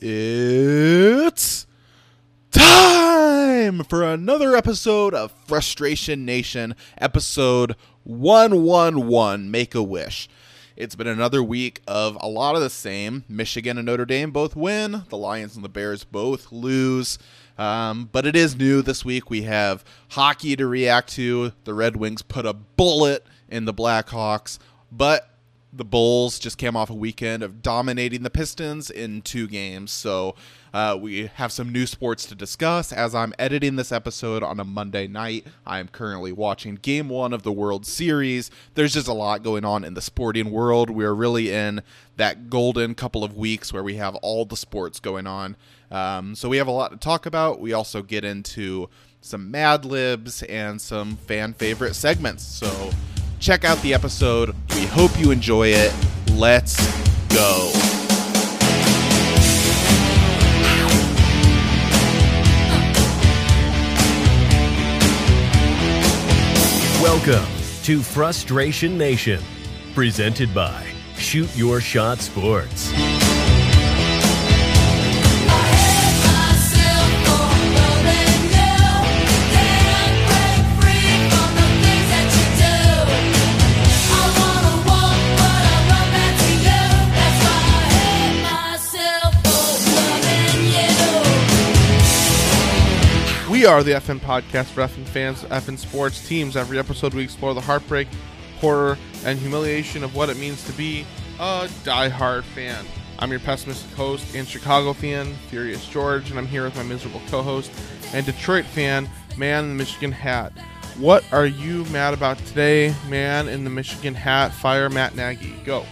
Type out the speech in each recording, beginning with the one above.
It's time for another episode of Frustration Nation, episode 111 Make a Wish. It's been another week of a lot of the same. Michigan and Notre Dame both win, the Lions and the Bears both lose. Um, but it is new this week. We have hockey to react to. The Red Wings put a bullet in the Blackhawks, but the Bulls just came off a weekend of dominating the Pistons in two games. So uh, we have some new sports to discuss. As I'm editing this episode on a Monday night, I am currently watching game one of the World Series. There's just a lot going on in the sporting world. We're really in that golden couple of weeks where we have all the sports going on. Um, so we have a lot to talk about. We also get into some Mad Libs and some fan favorite segments. So check out the episode. We hope you enjoy it. Let's go. Welcome to Frustration Nation, presented by Shoot Your Shot Sports. We are the FN podcast for FN fans, FN sports teams. Every episode, we explore the heartbreak, horror, and humiliation of what it means to be a die-hard fan. I'm your pessimistic host and Chicago fan, Furious George, and I'm here with my miserable co host and Detroit fan, Man in the Michigan Hat. What are you mad about today, Man in the Michigan Hat? Fire Matt Nagy. Go.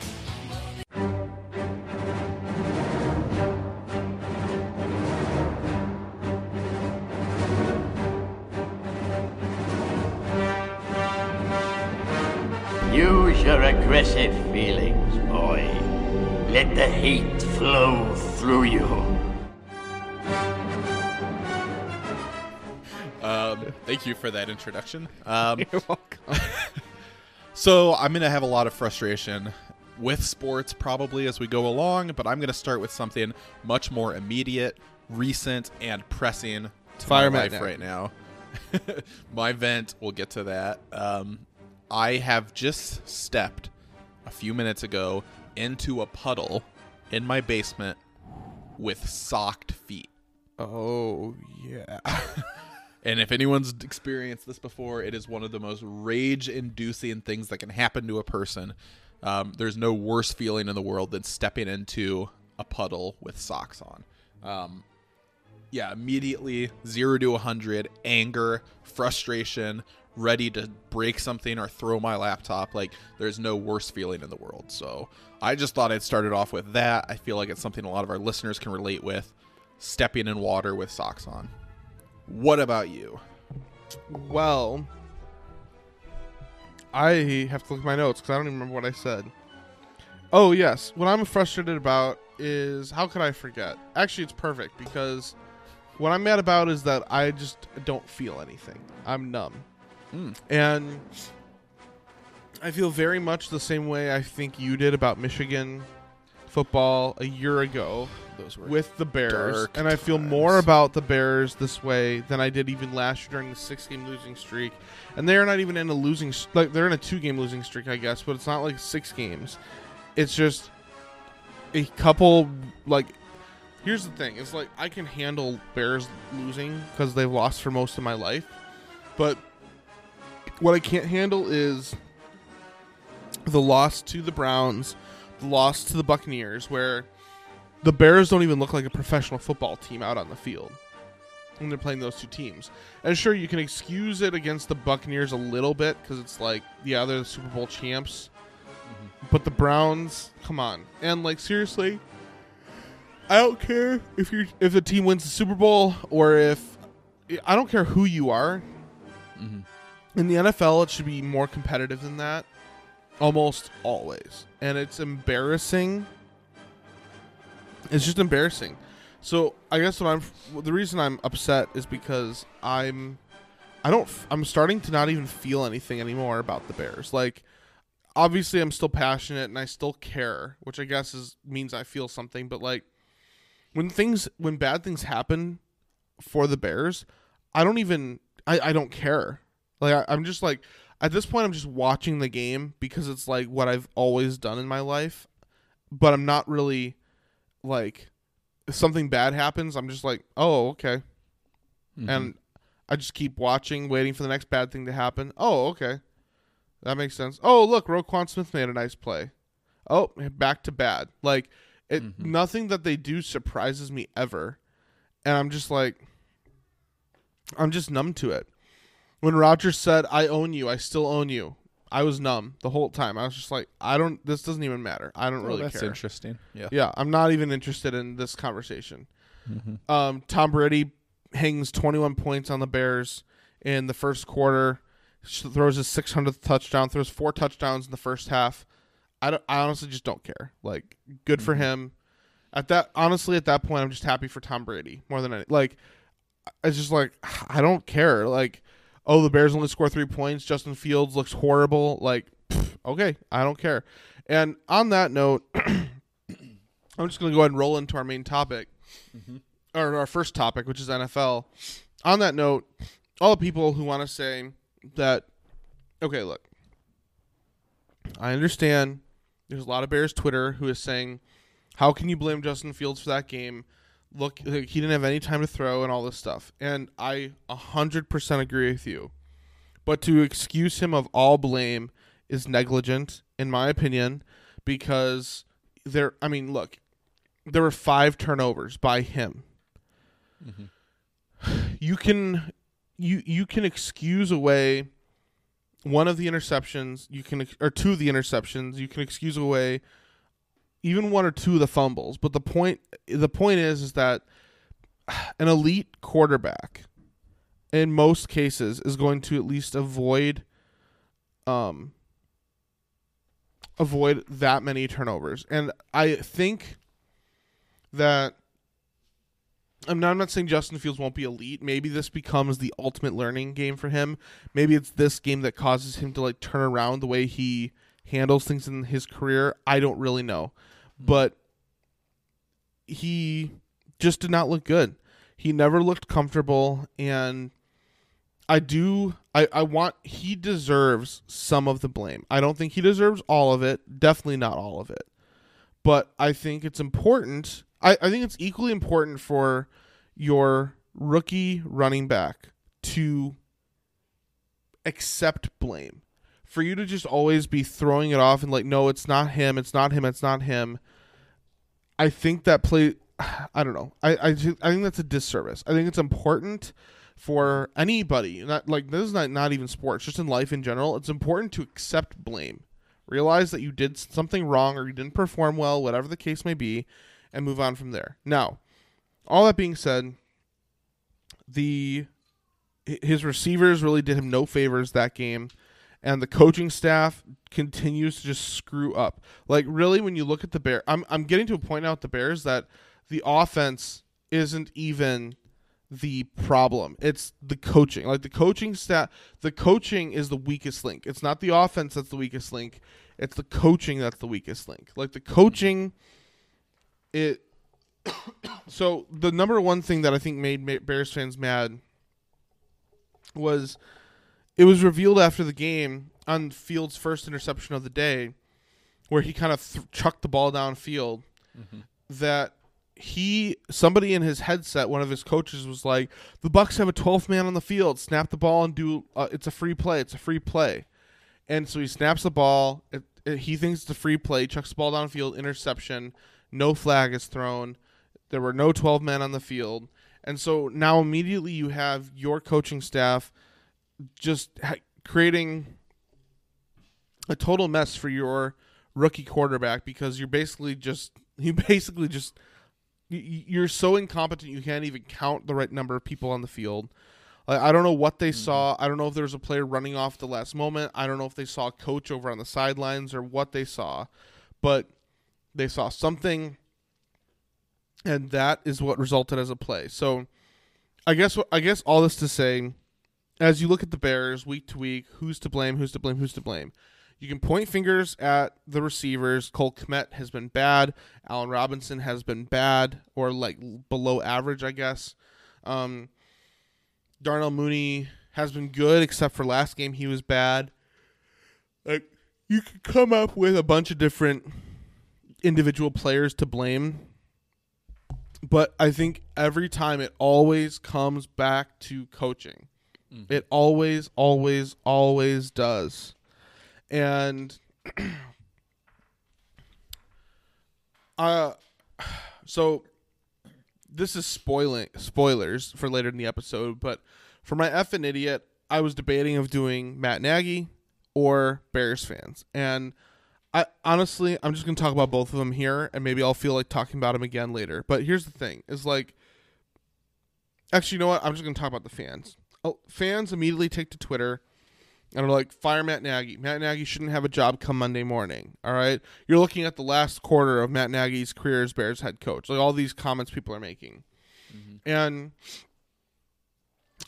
Your aggressive feelings, boy. Let the hate flow through you. Um, thank you for that introduction. Um, You're welcome. so I'm going to have a lot of frustration with sports probably as we go along, but I'm going to start with something much more immediate, recent, and pressing to Fire my Matt life now. right now. my vent, we'll get to that. Um, I have just stepped a few minutes ago into a puddle in my basement with socked feet. Oh, yeah. And if anyone's experienced this before, it is one of the most rage inducing things that can happen to a person. Um, there's no worse feeling in the world than stepping into a puddle with socks on. Um, yeah, immediately zero to 100, anger, frustration, ready to break something or throw my laptop. Like, there's no worse feeling in the world. So I just thought I'd start it off with that. I feel like it's something a lot of our listeners can relate with stepping in water with socks on. What about you? Well, I have to look at my notes because I don't even remember what I said. Oh yes, what I'm frustrated about is how could I forget? Actually, it's perfect because what I'm mad about is that I just don't feel anything. I'm numb, Hmm. and I feel very much the same way I think you did about Michigan football a year ago Those were with the Bears, and I feel times. more about the Bears this way than I did even last year during the six-game losing streak. And they're not even in a losing like they're in a two-game losing streak, I guess, but it's not like six games. It's just a couple like. Here's the thing: it's like I can handle Bears losing because they've lost for most of my life, but what I can't handle is the loss to the Browns, the loss to the Buccaneers, where the Bears don't even look like a professional football team out on the field when they're playing those two teams. And sure, you can excuse it against the Buccaneers a little bit because it's like, yeah, they're the Super Bowl champs. Mm-hmm. But the Browns, come on, and like seriously, I don't care if you if the team wins the Super Bowl or if I don't care who you are. Mm-hmm. In the NFL, it should be more competitive than that, almost always, and it's embarrassing it's just embarrassing. So I guess what I'm the reason I'm upset is because I'm I don't I'm starting to not even feel anything anymore about the Bears. Like obviously I'm still passionate and I still care, which I guess is means I feel something, but like when things when bad things happen for the Bears, I don't even I, I don't care. Like I, I'm just like at this point I'm just watching the game because it's like what I've always done in my life. But I'm not really like if something bad happens, I'm just like, oh, okay. Mm-hmm. And I just keep watching, waiting for the next bad thing to happen. Oh, okay. That makes sense. Oh, look, Roquan Smith made a nice play. Oh, back to bad. Like it mm-hmm. nothing that they do surprises me ever. And I'm just like I'm just numb to it. When Rodgers said, I own you, I still own you. I was numb the whole time. I was just like, I don't this doesn't even matter. I don't Oh, really that's care. interesting. Yeah. Yeah, I'm not even interested in this conversation. Mm-hmm. Um, Tom Brady hangs 21 points on the Bears in the first quarter. Throws his 600th touchdown. Throws four touchdowns in the first half. I don't. I honestly just don't care. Like, good for him. At that, honestly, at that point, I'm just happy for Tom Brady more than any. Like, it's just like I don't care. Like, oh, the Bears only score three points. Justin Fields looks horrible. Like, pff, okay, I don't care. And on that note, I'm just going to go ahead and roll into our main topic, mm-hmm. or our first topic, which is NFL. On that note, all the people who want to say that, okay, look, I understand there's a lot of Bears Twitter who is saying, how can you blame Justin Fields for that game? Look, he didn't have any time to throw and all this stuff. And I 100% agree with you. But to excuse him of all blame is negligent, in my opinion, because there, I mean, look, there were five turnovers by him. Mm-hmm. You can, you you can excuse away one of the interceptions. You can or two of the interceptions. You can excuse away even one or two of the fumbles. But the point, the point is, is that an elite quarterback, in most cases, is going to at least avoid, um, avoid that many turnovers. And I think that I'm not, I'm not saying Justin Fields won't be elite. Maybe this becomes the ultimate learning game for him. Maybe it's this game that causes him to like turn around the way he handles things in his career. I don't really know. But he just did not look good. He never looked comfortable and I do I, I want he deserves some of the blame. I don't think he deserves all of it. Definitely not all of it. But I think it's important I, I think it's equally important for your rookie running back to accept blame. For you to just always be throwing it off and like, no, it's not him, it's not him, it's not him. I think that play I don't know. I I, I think that's a disservice. I think it's important for anybody, not like this is not not even sports, just in life in general. It's important to accept blame. Realize that you did something wrong or you didn't perform well, whatever the case may be, and move on from there. Now, all that being said, the his receivers really did him no favors that game, and the coaching staff continues to just screw up. Like really, when you look at the Bear, I'm I'm getting to a point with the Bears that the offense isn't even the problem. It's the coaching. Like the coaching staff, the coaching is the weakest link. It's not the offense that's the weakest link. It's the coaching that's the weakest link. Like the coaching, it. so the number one thing that I think made Ma- Bears fans mad was it was revealed after the game on Fields' first interception of the day, where he kind of th- chucked the ball downfield, that he somebody in his headset, one of his coaches was like, "The Bucks have a 12th man on the field. Snap the ball and do. Uh, it's a free play. It's a free play." And so he snaps the ball. It, it- he thinks it's a free play. Chucks the ball downfield. Interception. No flag is thrown. There were no 12 men on the field. And so now immediately you have your coaching staff just ha- creating a total mess for your rookie quarterback because you're basically just you basically just you're so incompetent you can't even count the right number of people on the field. Like, I don't know what they saw. Mm-hmm. I don't know if there was a player running off the last moment. I don't know if they saw a coach over on the sidelines or what they saw, but they saw something, and that is what resulted as a play. So, I guess what I guess all this to say, as you look at the Bears week to week, who's to blame? Who's to blame? Who's to blame? you can point fingers at the receivers. Cole Kmet has been bad. Allen Robinson has been bad or like below average, I guess. Um, Darnell Mooney has been good, except for last game he was bad. Like you could come up with a bunch of different individual players to blame, but I think every time it always comes back to coaching. It always, always, always does. And uh so this is spoiling spoilers for later in the episode, but for my and idiot, I was debating of doing Matt Nagy or Bears fans. And I honestly, I'm just going to talk about both of them here and maybe I'll feel like talking about them again later. But here's the thing is like Actually, you know what? I'm just going to talk about the fans. Oh, fans immediately take to Twitter and are like, fire Matt Nagy. Matt Nagy shouldn't have a job come Monday morning. All right. You're looking at the last quarter of Matt Nagy's career as Bears head coach. Like all these comments people are making. Mm-hmm. And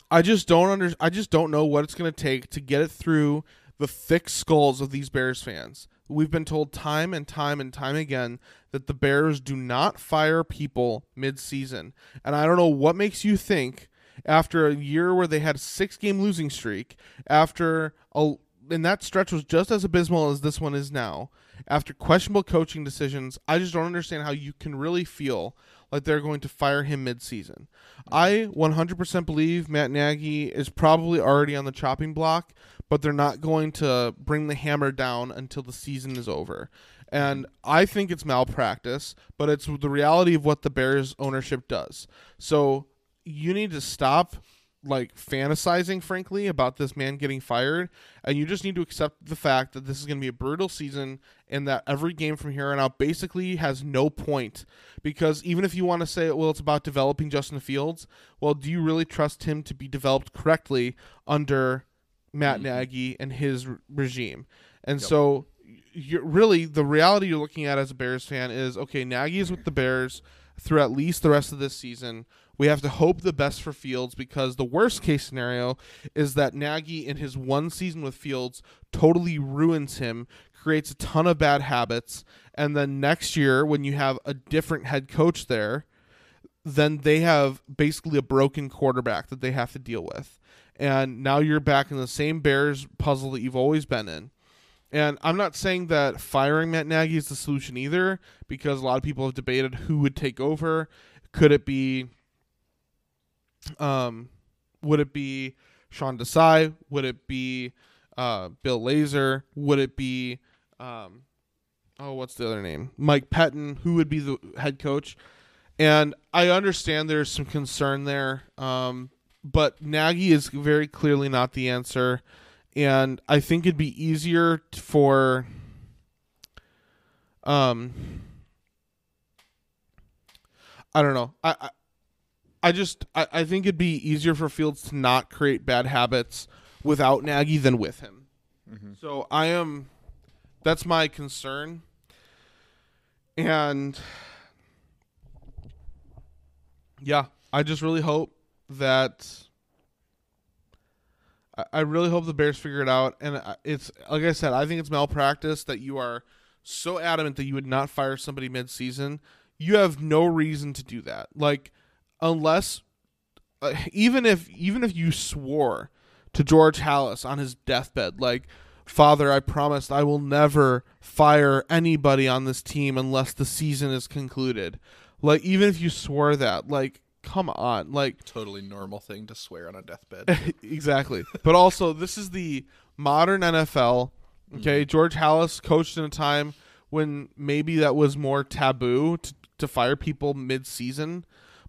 I just don't under I just don't know what it's gonna take to get it through the thick skulls of these Bears fans. We've been told time and time and time again that the Bears do not fire people mid-season. And I don't know what makes you think after a year where they had a six-game losing streak, after a and that stretch was just as abysmal as this one is now. After questionable coaching decisions, I just don't understand how you can really feel like they're going to fire him mid-season. I 100% believe Matt Nagy is probably already on the chopping block, but they're not going to bring the hammer down until the season is over. And I think it's malpractice, but it's the reality of what the Bears ownership does. So you need to stop like fantasizing frankly about this man getting fired and you just need to accept the fact that this is going to be a brutal season and that every game from here on out basically has no point. Because even if you want to say well it's about developing Justin Fields well do you really trust him to be developed correctly under Matt mm-hmm. Nagy and his r- regime? And so you're really the reality you're looking at as a Bears fan is okay Nagy is with the Bears through at least the rest of this season we have to hope the best for Fields because the worst case scenario is that Nagy in his one season with Fields totally ruins him, creates a ton of bad habits, and then next year when you have a different head coach there, then they have basically a broken quarterback that they have to deal with. And now you're back in the same Bears puzzle that you've always been in. And I'm not saying that firing Matt Nagy is the solution either, because a lot of people have debated who would take over. Could it be um, would it be Sean Desai? Would it be uh, Bill Lazor? Would it be um, oh, what's the other name? Mike Pettine. Who would be the head coach? And I understand there's some concern there, um, but Nagy is very clearly not the answer. And I think it'd be easier for um I don't know. I, I I just I, I think it'd be easier for Fields to not create bad habits without Nagy than with him. Mm-hmm. So I am that's my concern. And yeah, I just really hope that I- I really hope the Bears figure it out. And it's like I said, I think it's malpractice that you are so adamant that you would not fire somebody mid-season. You have no reason to do that. Like unless uh, even if even if you swore to George Halas on his deathbed like father I promised I will never fire anybody on this team unless the season is concluded like even if you swore that like come on like Totally normal thing to swear on a deathbed. exactly. But also, this is the modern NFL. Okay, George Halas coached in a time when maybe that was more taboo to, to fire people mid-season.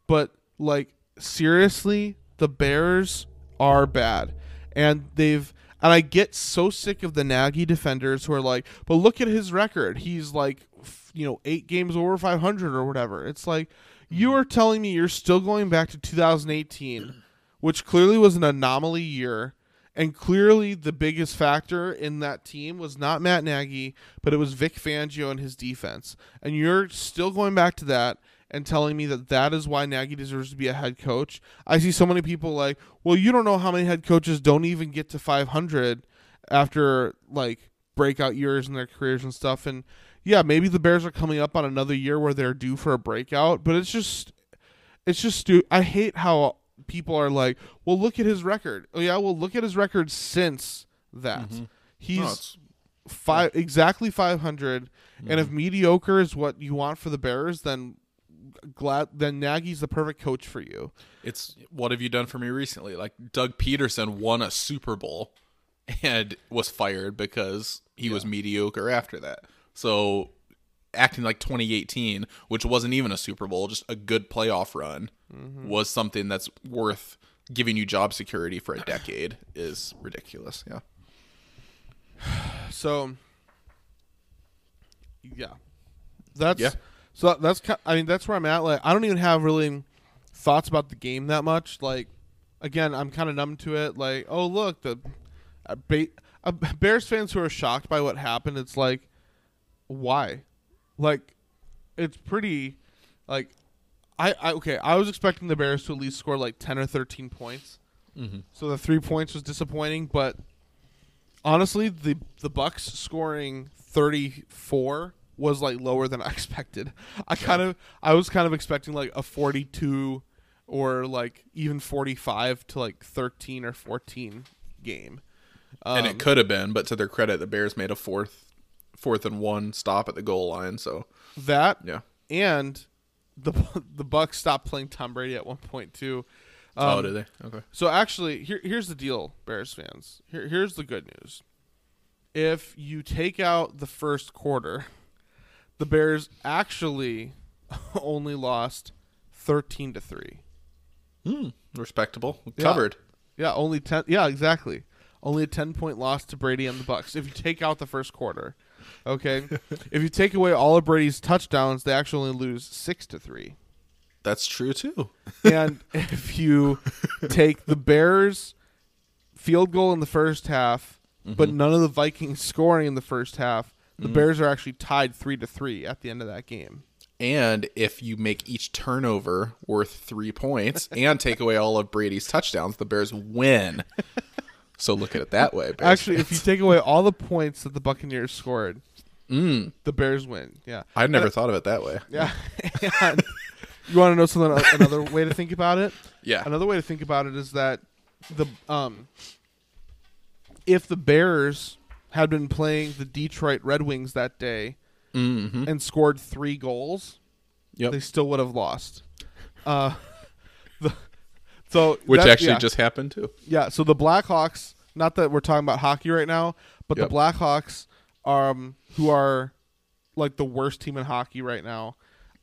But like seriously, the Bears are bad, and they've. And I get so sick of the Nagy defenders who are like, "But look at his record. He's like, you know, eight games over 500 or whatever." It's like you are telling me you're still going back to 2018 which clearly was an anomaly year. And clearly, the biggest factor in that team was not Matt Nagy, but it was Vic Fangio and his defense. And you're still going back to that and telling me that that is why Nagy deserves to be a head coach. I see so many people like, well, you don't know how many head coaches don't even get to 500 after like breakout years in their careers and stuff. And yeah, maybe the Bears are coming up on another year where they're due for a breakout, but it's just it's just stu- I hate how people are like, "Well, look at his record." Oh yeah, well, look at his record since that. Mm-hmm. He's No, it's- five exactly 500 and if mm-hmm. mediocre is what you want for the Bears, then glad then Nagy's the perfect coach for you. It's what have you done for me recently? Like Doug Pederson won a Super Bowl and was fired because he was mediocre after that. So acting like 2018, which wasn't even a Super Bowl, just a good playoff run, mm-hmm. was something that's worth giving you job security for a decade is ridiculous. Yeah. So yeah. That's Yeah. So that's I mean that's where I'm at like I don't even have really thoughts about the game that much like again I'm kind of numb to it like oh look the uh, ba- uh, Bears fans who are shocked by what happened it's like why? Like it's pretty like I, I okay I was expecting the Bears to at least score like 10 or 13 points. So the three points was disappointing but honestly the the bucks scoring 34 was like lower than i expected i kind of i was kind of expecting like a 42 or like even 45 to like 13 or 14 game and Um, it could have been, but to their credit, the Bears made a fourth fourth and one stop at the goal line, so that yeah. and the the bucks stopped playing tom brady at one point too oh, Um, did they? Okay. So actually, here here's the deal, Bears fans. Here here's the good news. If you take out the first quarter, the Bears actually only lost 13 to 3. Hmm, respectable. Yeah. Covered. Yeah, only 10 Yeah, exactly. Only a 10 point loss to Brady and the Bucks if you take out the first quarter. Okay? if you take away all of Brady's touchdowns, they actually only lose 6 to 3. That's true too. and if you take the Bears field goal in the first half, but mm-hmm. none of the Vikings scoring in the first half, the mm-hmm. Bears are actually tied three to three at the end of that game. And if you make each turnover worth three points and take away all of Brady's touchdowns, the Bears win. So look at it that way. Bears Actually, if you take away all the points that the Buccaneers scored, mm. the Bears win. Yeah, I'd never thought of it that way. yeah. And you want to know something? Uh, another way to think about it. Yeah. Another way to think about it is that the um, if the Bears had been playing the Detroit Red Wings that day Mm-hmm. and scored three goals, Yep. they still would have lost. Uh, the, so Which that- actually yeah. just happened too. yeah. So the Blackhawks, not that we're talking about hockey right now, but Yep. the Blackhawks, um, who are like the worst team in hockey right now,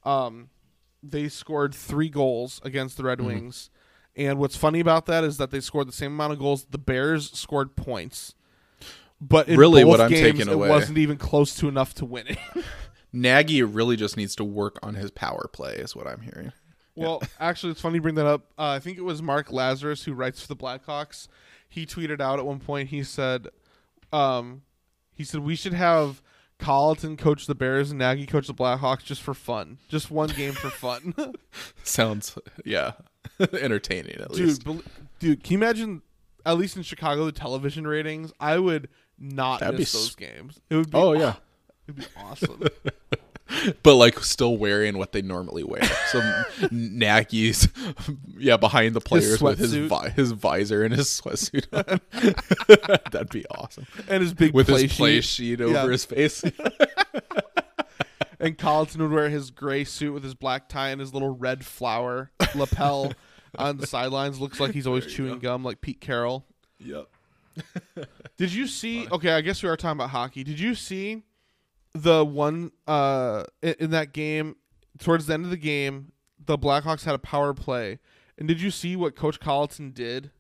um, they scored three goals against the Red Mm-hmm. Wings. And what's funny about that is that they scored the same amount of goals. The Bears scored points, but in Really both what I'm games, taking it away- wasn't even close to enough to win it. Nagy really just needs to work on his power play, is what I'm hearing. Well, actually, it's funny you bring that up. Uh, I think it was Mark Lazerus who writes for the Blackhawks. He tweeted out at one point. He said, um, "He said we should have Colliton coach the Bears and Nagy coach the Blackhawks just for fun, just one game for fun." Sounds yeah, entertaining at dude, least. bel dude, can you imagine? At least in Chicago, the television ratings, I would not That'd miss those games. It would be. Oh yeah, it'd be awesome. but like still wearing what they normally wear. Some Nagy's yeah behind the players with his vi- his visor and his sweatsuit on. That'd be awesome. and his big With play his play sheet. sheet over Yeah. his face. And Colliton would wear his gray suit with his black tie and his little red flower lapel on the sidelines. Looks like he's always chewing gum like Pete Carroll. yep. Did you see? Okay, I guess we are talking about hockey. Did you see the one uh, in, in that game? Towards the end of the game, the Blackhawks had a power play, and did you see what Coach Colliton did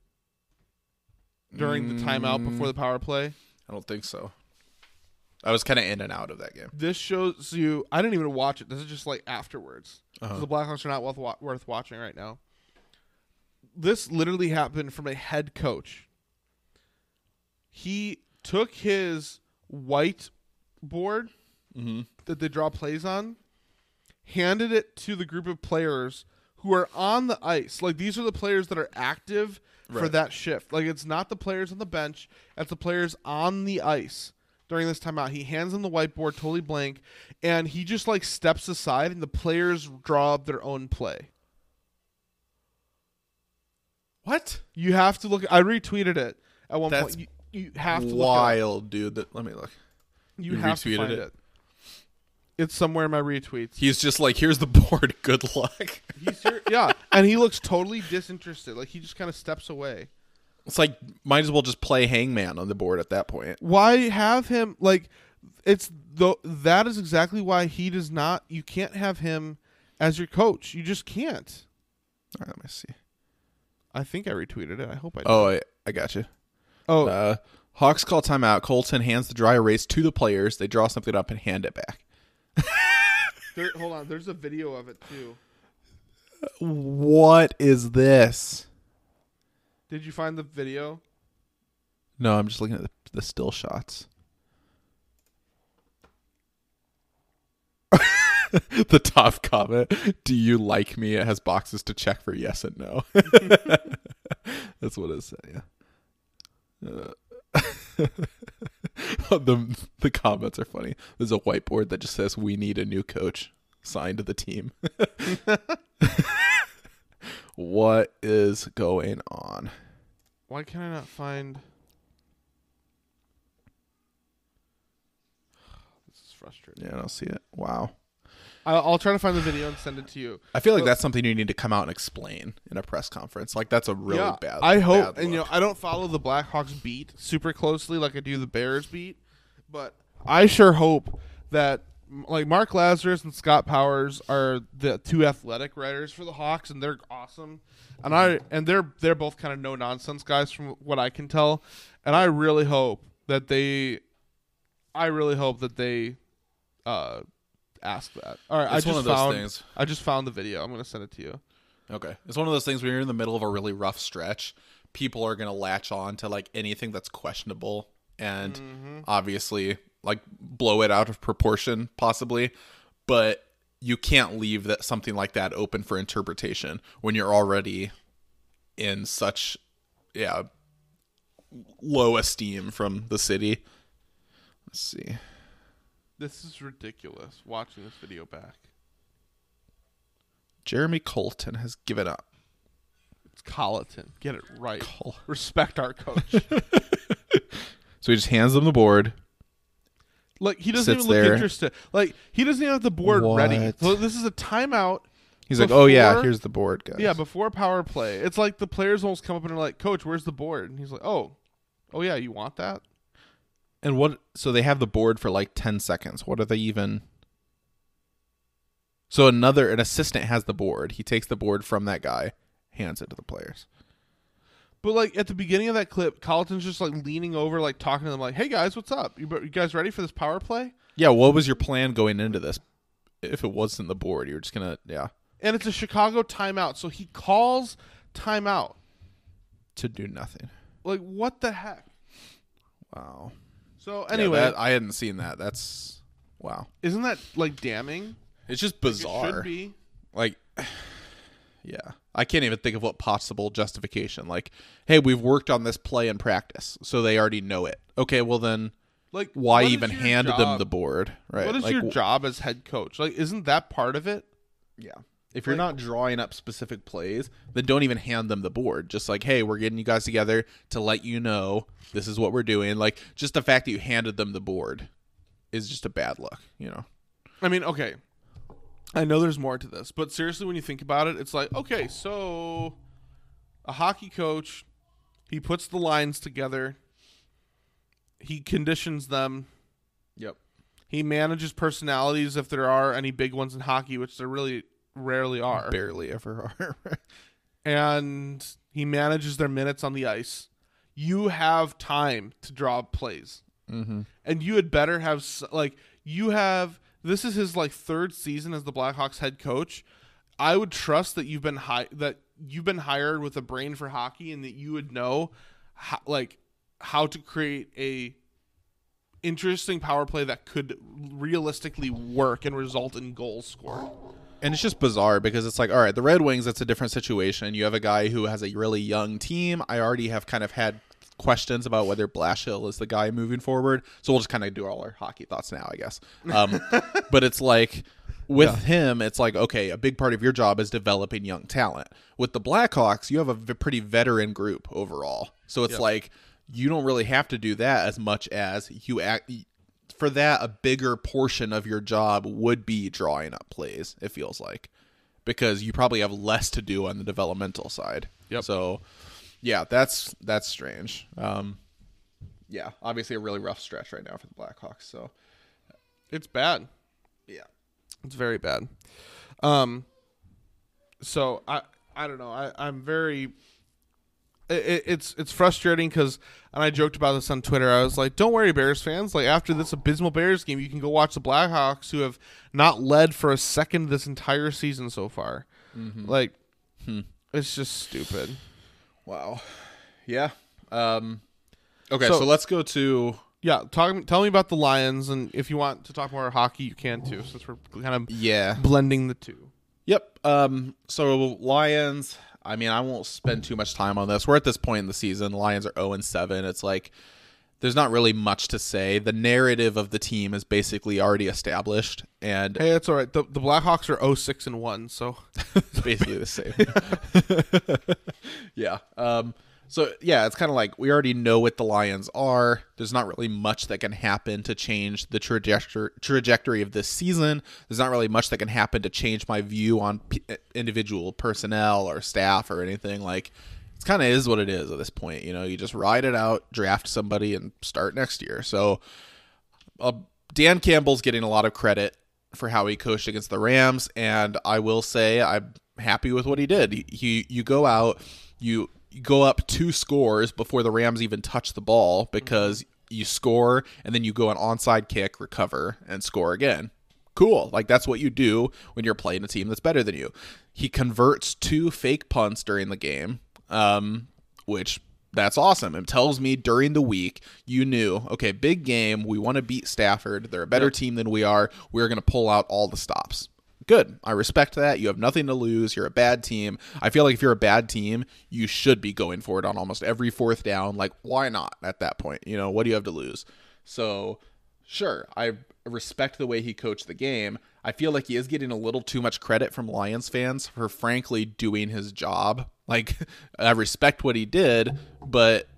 during the timeout before the power play? I don't think so. I was kind of in and out of that game. This shows you. I didn't even watch it. This is just like afterwards. 'Cause The Blackhawks are not worth, worth watching right now. This literally happened from a head coach. He took his white board mm-hmm. that they draw plays on, handed it to the group of players who are on the ice. Like these are the players that are active for that shift. Like it's not the players on the bench; it's the players on the ice during this timeout. He hands him the whiteboard, totally blank, and he just like steps aside, and the players draw up their own play. What? You have to look. I retweeted it at one That's point. You, have to. Wild, dude. That, let me look. You, you have to retweeted find it? it. It's somewhere in my retweets. He's just like, here's the board. Good luck. He's here, yeah, and he looks totally disinterested. Like he just kind of steps away. It's like might as well just play hangman on the board at that point. Why have him like? It's the that is exactly why he does not. You can't have him as your coach. You just can't. All right, let me see. I think I retweeted it. I hope I. Did. Oh, I, I got you. Oh, Uh, Hawks call timeout. Colton hands the dry erase to the players. They draw something up and hand it back. there, hold on. There's a video of it too. What is this? Did you find the video? No, I'm just looking at the, the still shots. the top comment Do you like me? It has boxes to check for yes and no. That's what it said, yeah. Uh, the, the comments are funny. There's a whiteboard that just says, We need a new coach. Signed to the team. what is going on? Why can I not find? This is frustrating. Yeah, I don't see it. Wow. I'll, I'll try to find the video and send it to you. I feel like Well- that's something you need to come out and explain in a press conference. Like that's a really yeah, bad. I hope, bad and you know. I don't follow the Blackhawks beat super closely like I do the Bears beat, but I sure hope that like Mark Lazerus and Scott Powers are the two athletic writers for the Hawks, and they're awesome. And I and they're they're both kind of no nonsense guys from what I can tell, and I really hope that they, I really hope that they, uh, ask that. All right, I just one of those found things. I just found the video. I'm gonna send it to you. okay, it's one of those things when you're in the middle of a really rough stretch, people are gonna latch on to like anything that's questionable, and Mm-hmm. obviously like blow it out of proportion, possibly. But you can't leave that something like that open for interpretation when you're already in such yeah low esteem from the city. Let's see. This is ridiculous. Watching this video back. Jeremy Colton has given up. It's Colliton. Get it right. Col- Respect our coach. So he just hands them the board. like he doesn't even look there. interested. Like he doesn't even have the board ready. So this is a timeout. He's like, "Oh yeah, here's the board, guys." Yeah, before power play. It's like the players almost come up and are like, "Coach, where's the board?" And he's like, "Oh, oh yeah, you want that?" And what? So they have the board for like ten seconds. What are they even? So another an assistant has the board. He takes the board from that guy, hands it to the players. But like at the beginning of that clip, Colliton's just like leaning over, like talking to them, like, "Hey guys, what's up? You, you guys ready for this power play?" Yeah, what was your plan going into this? If it wasn't the board, you were just gonna yeah And it's a Chicago timeout, so he calls timeout. to do nothing. Like what the heck? Wow. So Yeah, anyway, that- I hadn't seen that. That's wow. isn't that like damning? It's just It bizarre. should be. like yeah i can't even think of what possible justification like hey we've worked on this play in practice so they already know it okay well then Like why even hand them the board right What is like your job as head coach? Like, isn't that part of it? yeah if you're Like- not drawing up specific plays then don't even hand them the board. Just like hey we're getting you guys together to let you know this is what we're doing. Like just the fact that you handed them the board is just a bad look you know? I mean, okay. I know there's more to this, but seriously, when you think about it, it's like, okay, so a hockey coach, he puts the lines together, he conditions them, yep. He manages personalities if there are any big ones in hockey, which there really rarely are, barely ever are and he manages their minutes on the ice. You have time to draw plays. mm-hmm. and you had better have like you have this is his like third season as the Blackhawks head coach. I would trust that you've been hi- that you've been hired with a brain for hockey and that you would know how, like how to create a interesting power play that could realistically work and result in goals scored. And it's just bizarre because it's like, all right, the Red Wings, that's a different situation. You have a guy who has a really young team. I already have kind of had questions about whether Blashill is the guy moving forward. So we'll just kind of do all our hockey thoughts now, I guess. Um, but it's like with him, it's like okay, a big part of your job is developing young talent. With the Blackhawks, you have a v- pretty veteran group overall. So it's like you don't really have to do that as much as you act for that a bigger portion of your job would be drawing up plays it feels like because you probably have less to do on the developmental side Yep. so yeah that's that's strange um yeah obviously a really rough stretch right now for the blackhawks so It's bad. yeah It's very bad. Um, so I I don't know. I I'm very. It, it- it's it's frustrating because and I joked about this on Twitter. I was like, "Don't worry, Bears fans. Like after this abysmal Bears game, you can go watch the Blackhawks, who have not led for a second this entire season so far. Like, it's just stupid." wow yeah um okay so, So- let's go to Yeah, talk. Tell me about the Lions, and if you want to talk more hockey, you can too. Since we're kind of yeah blending the two. Yep. Um. So Lions. I mean, I won't spend too much time on this. We're at this point in the season. The Lions are zero and seven. It's like there's not really much to say. The narrative of the team is basically already established, and Hey, it's all right. The the Blackhawks are 06 and one, so it's basically the same. yeah. Um. So yeah, it's kind of like we already know what the Lions are. There's not really much that can happen to change the trajectory trajectory of this season. There's not really much that can happen to change my view on p- individual personnel or staff or anything. Like it's kind of is what it is at this point. You know, you just ride it out, draft somebody, and start next year. So uh, Dan Campbell's getting a lot of credit for how he coached against the Rams, and I will say I'm happy with what he did. He, he you go out, you go up two scores before the Rams even touch the ball because you score, and then you go an onside kick, recover, and score again. Cool. Like that's what you do when you're playing a team that's better than you. He converts two fake punts during the game, um, which that's awesome. It tells me during the week you knew, okay, big game. We want to beat Stafford. They're a better team than we are. We're going to pull out all the stops. Good. I respect that. You have nothing to lose. You're a bad team. I feel like if you're a bad team, you should be going for it on almost every fourth down. Like, why not at that point? You know, what do you have to lose? So, sure, I respect the way he coached the game. I feel like he is getting a little too much credit from Lions fans for frankly doing his job. Like, I respect what he did, but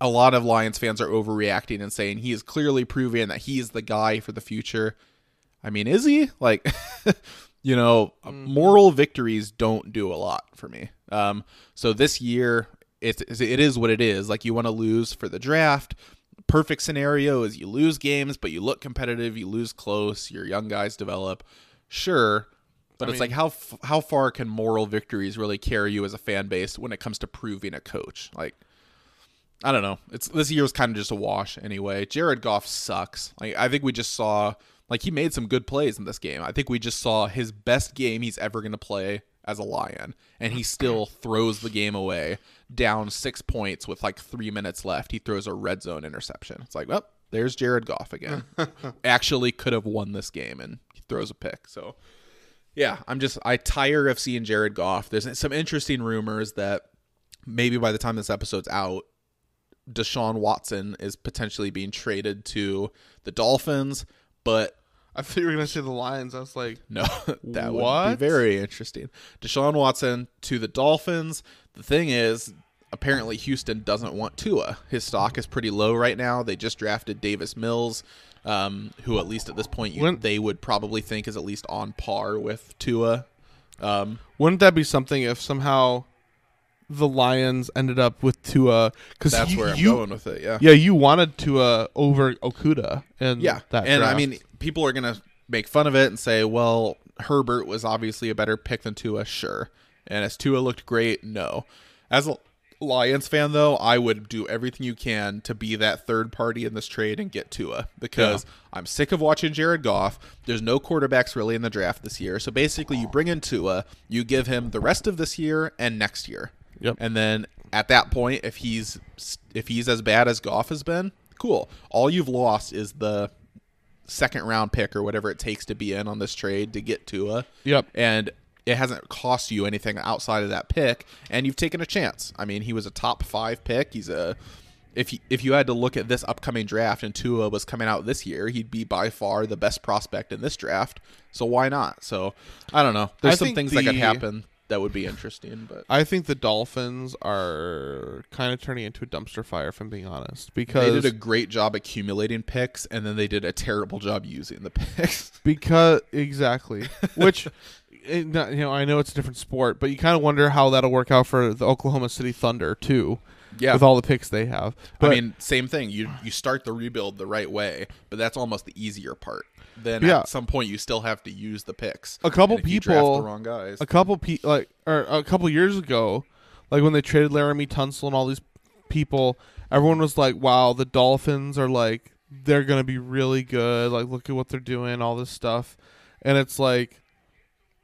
a lot of Lions fans are overreacting and saying he is clearly proving that he is the guy for the future. I mean, is he? Like, you know, moral victories don't do a lot for me. Um, so this year, it's it is what it is. Like, you want to lose for the draft. Perfect scenario is you lose games, but you look competitive. You lose close. Your young guys develop. Sure, but it's like how f- how far can moral victories really carry you as a fan base when it comes to proving a coach? Like, I don't know. It's this year was kind of just a wash anyway. Jared Goff sucks. Like I think we just saw like he made some good plays in this game. I think we just saw his best game he's ever going to play as a Lion, and he still throws the game away, down six points with like three minutes left. He throws a red zone interception. It's like, well, there's Jared Goff again. Actually, could have won this game, and he throws a pick. So yeah, I'm just I tire of seeing Jared Goff. There's some interesting rumors that maybe by the time this episode's out, Deshaun Watson is potentially being traded to the Dolphins, but I thought you were gonna say the Lions. I was like, no, that would be very interesting. Deshaun Watson to the Dolphins. The thing is, apparently Houston doesn't want Tua. His stock is pretty low right now. They just drafted Davis Mills, um, who at least at this point you, When- they would probably think is at least on par with Tua. Um, wouldn't that be something if somehow the Lions ended up with Tua? Because that's you, where I'm you- going with it. Yeah. Yeah, you wanted Tua over Okudah, and Yeah, that and I mean, people are gonna make fun of it and say, "Well, Herbert was obviously a better pick than Tua." Sure, and as Tua looked great, no. As a Lions fan, though, I would do everything you can to be that third party in this trade and get Tua because I'm sick of watching Jared Goff. There's no quarterbacks really in the draft this year, so basically, you bring in Tua, you give him the rest of this year and next year, Yep. and then at that point, if he's if he's as bad as Goff has been, cool. All you've lost is the second round pick or whatever it takes to be in on this trade to get Tua. Yep. And it hasn't cost you anything outside of that pick, and you've taken a chance. I mean, he was a top five pick. He's a if you, if you had to look at this upcoming draft and Tua was coming out this year, he'd be by far the best prospect in this draft. So why not? So I don't know. There's I some things that could happen that would be interesting, but I think the Dolphins are kind of turning into a dumpster fire, if I'm being honest, Because they did a great job accumulating picks, and then they did a terrible job using the picks. because exactly, which eh, it, you know, I know it's a different sport, but you kind of wonder how that'll work out for the Oklahoma City Thunder too, Yeah. with all the picks they have. But I mean, same thing. You you start the rebuild the right way, but that's almost the easier part. Then Yeah. at some point, you still have to use the picks. A couple And you draft people- the wrong guys. a couple pe- like or a couple years ago, like when they traded Laremy Tunsil and all these people, everyone was like, "Wow, the Dolphins are like they're gonna be really good. Like, look at what they're doing, all this stuff," and it's like,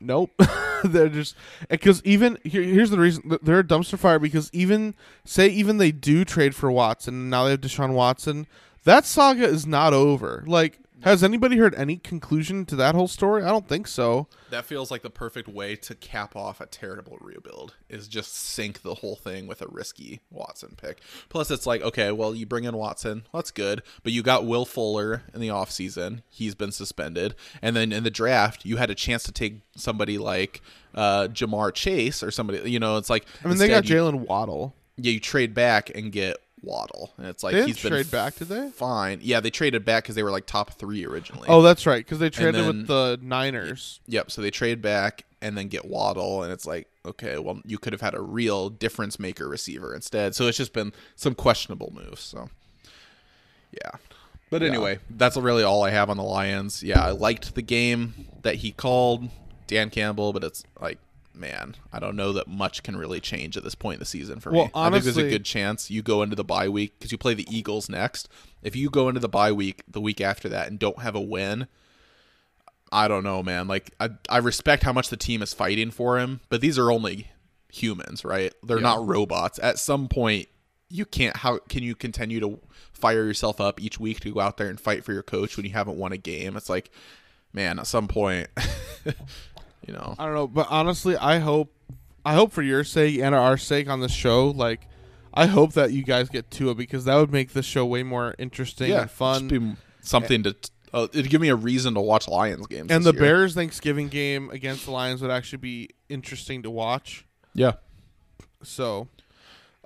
nope, they're just eh, because even here, here's the reason they're a dumpster fire because even say even they do trade for Watson and now they have Deshaun Watson, that saga is not over. Like. Has anybody heard any conclusion to that whole story? I don't think so. That feels like the perfect way to cap off a terrible rebuild is just sink the whole thing with a risky Watson pick. Plus it's like, okay, well you bring in Watson, that's good, but you got Will Fuller in the offseason. He's been suspended. And then in the draft, you had a chance to take somebody like uh Ja'Marr Chase or somebody you know, it's like I mean, they got Jaylen Waddle. Yeah, you trade back and get Waddle. And it's like They he's been trade back, did they? Fine. Yeah, they traded back because they were like top three originally. Oh, that's right, because they traded then- with the Niners. Yep. So they trade back and then get Waddle, and it's like, okay, well, you could have had a real difference maker receiver instead. So it's just been some questionable moves. So, yeah. But anyway, that's really all I have on the Lions. Yeah, I liked the game that he called, Dan Campbell, but it's like, man, I don't know that much can really change at this point in the season for Well, me. I think there's a good chance you go into the bye week because you play the Eagles next. If you go into the bye week the week after that and don't have a win, I don't know, man. Like I I respect how much the team is fighting for him, but these are only humans, right? They're not robots. At some point, you can't how can you continue to fire yourself up each week to go out there and fight for your coach when you haven't won a game? It's like, man, at some point, you know. I don't know, but honestly, I hope, I hope for your sake and our sake on the show, like, I hope that you guys get to it because that would make the show way more interesting and fun. be something to uh, it'd give me a reason to watch Lions games. and the year. Bears Thanksgiving game against the Lions would actually be interesting to watch. yeah. So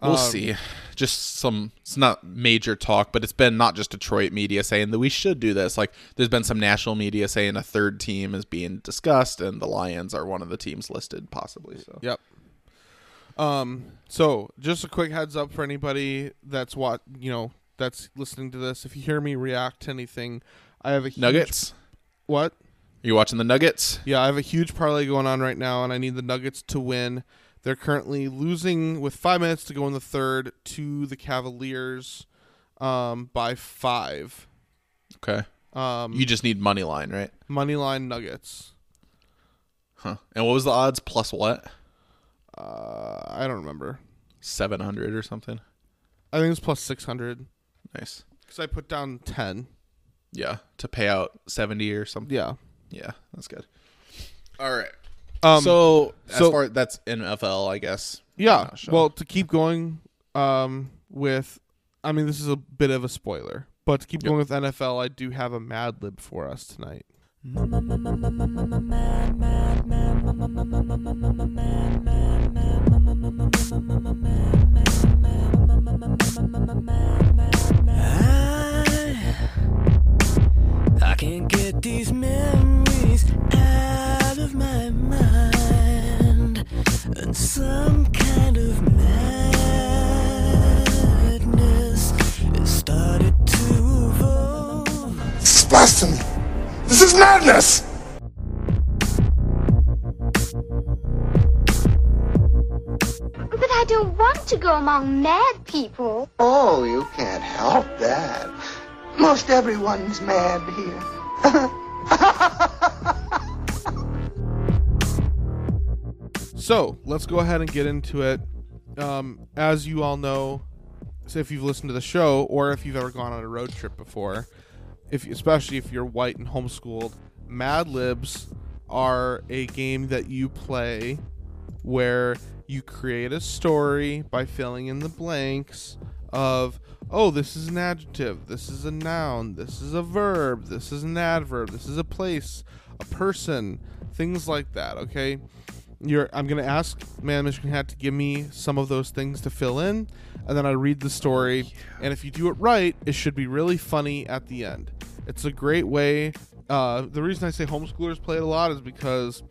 We'll um, see. Just some, it's not major talk, but it's been not just Detroit media saying that we should do this. Like, there's been some national media saying a third team is being discussed, and the Lions are one of the teams listed, possibly. So, Yep. Um. So, just a quick heads up for anybody that's what you know that's listening to this. If you hear me react to anything, I have a huge, Nuggets. What? Are you watching the Nuggets? Yeah, I have a huge parlay going on right now, and I need the Nuggets to win. They're currently losing with five minutes to go in the third to the Cavaliers um, by five. Okay. Um, You just need money line, right? money line Nuggets. Huh. And what was the odds? Plus what? Uh, I don't remember. 700 or something? I think it's plus six hundred Nice. because I put down ten. Yeah. To pay out 70 or something. Yeah. Yeah. That's good. All right. Um, so, as so- far that's NFL, I guess. Yeah. Sure. Well, to keep going um, with, I mean, this is a bit of a spoiler, but to keep going with NFL, I do have a Mad Lib for us tonight. I can't get these memories some kind of madness has started to evolve. This is blasphemy. This is madness. But I don't want to go among mad people. Oh, you can't help that. Most everyone's mad here. So let's go ahead and get into it. Um, as you all know, so if you've listened to the show or if you've ever gone on a road trip before, if especially if you're white and homeschooled, Mad Libs are a game that you play where you create a story by filling in the blanks of oh this is an adjective this is a noun this is a verb this is an adverb this is a place a person things like that okay you're i'm going to ask man michigan hat to give me some of those things to fill in and then i read the story. And if you do it right it should be really funny at the end. It's a great way uh, the reason i say homeschoolers play it a lot is because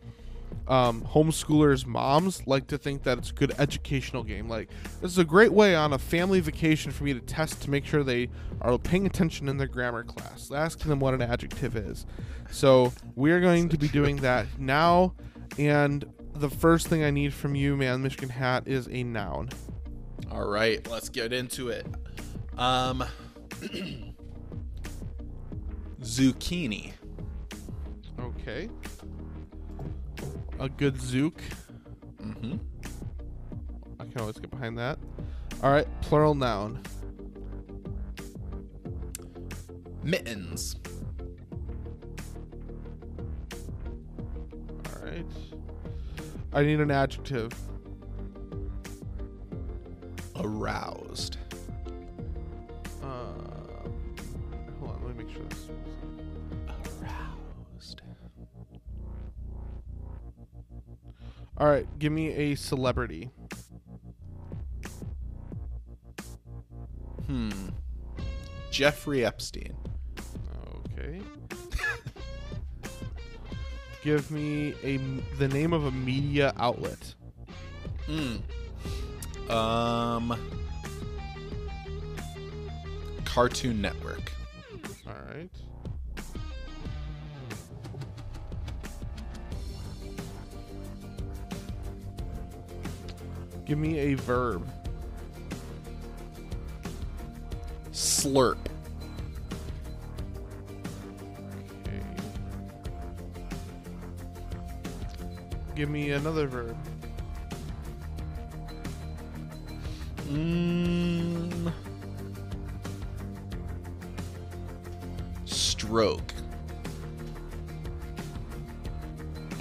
um, homeschoolers moms like to think that it's a good educational game. Like this is a great way on a family vacation for me to test to make sure they are paying attention in their grammar class asking them what an adjective is. So we're going to be doing that now and the first thing i need from you man michigan hat is a noun All right, let's get into it. Um, zucchini. okay a good zook Mm-hmm. i can always get behind that all right plural noun Mittens. all right i need an adjective Aroused. Um, hold on, let me make sure this. Aroused. All right, give me a celebrity. Hmm. Jeffrey Epstein. Okay. Give me a the name of a media outlet. Hmm. Um. Cartoon Network. All right. Give me a verb. Slurp. Give me another verb. Mm. Stroke.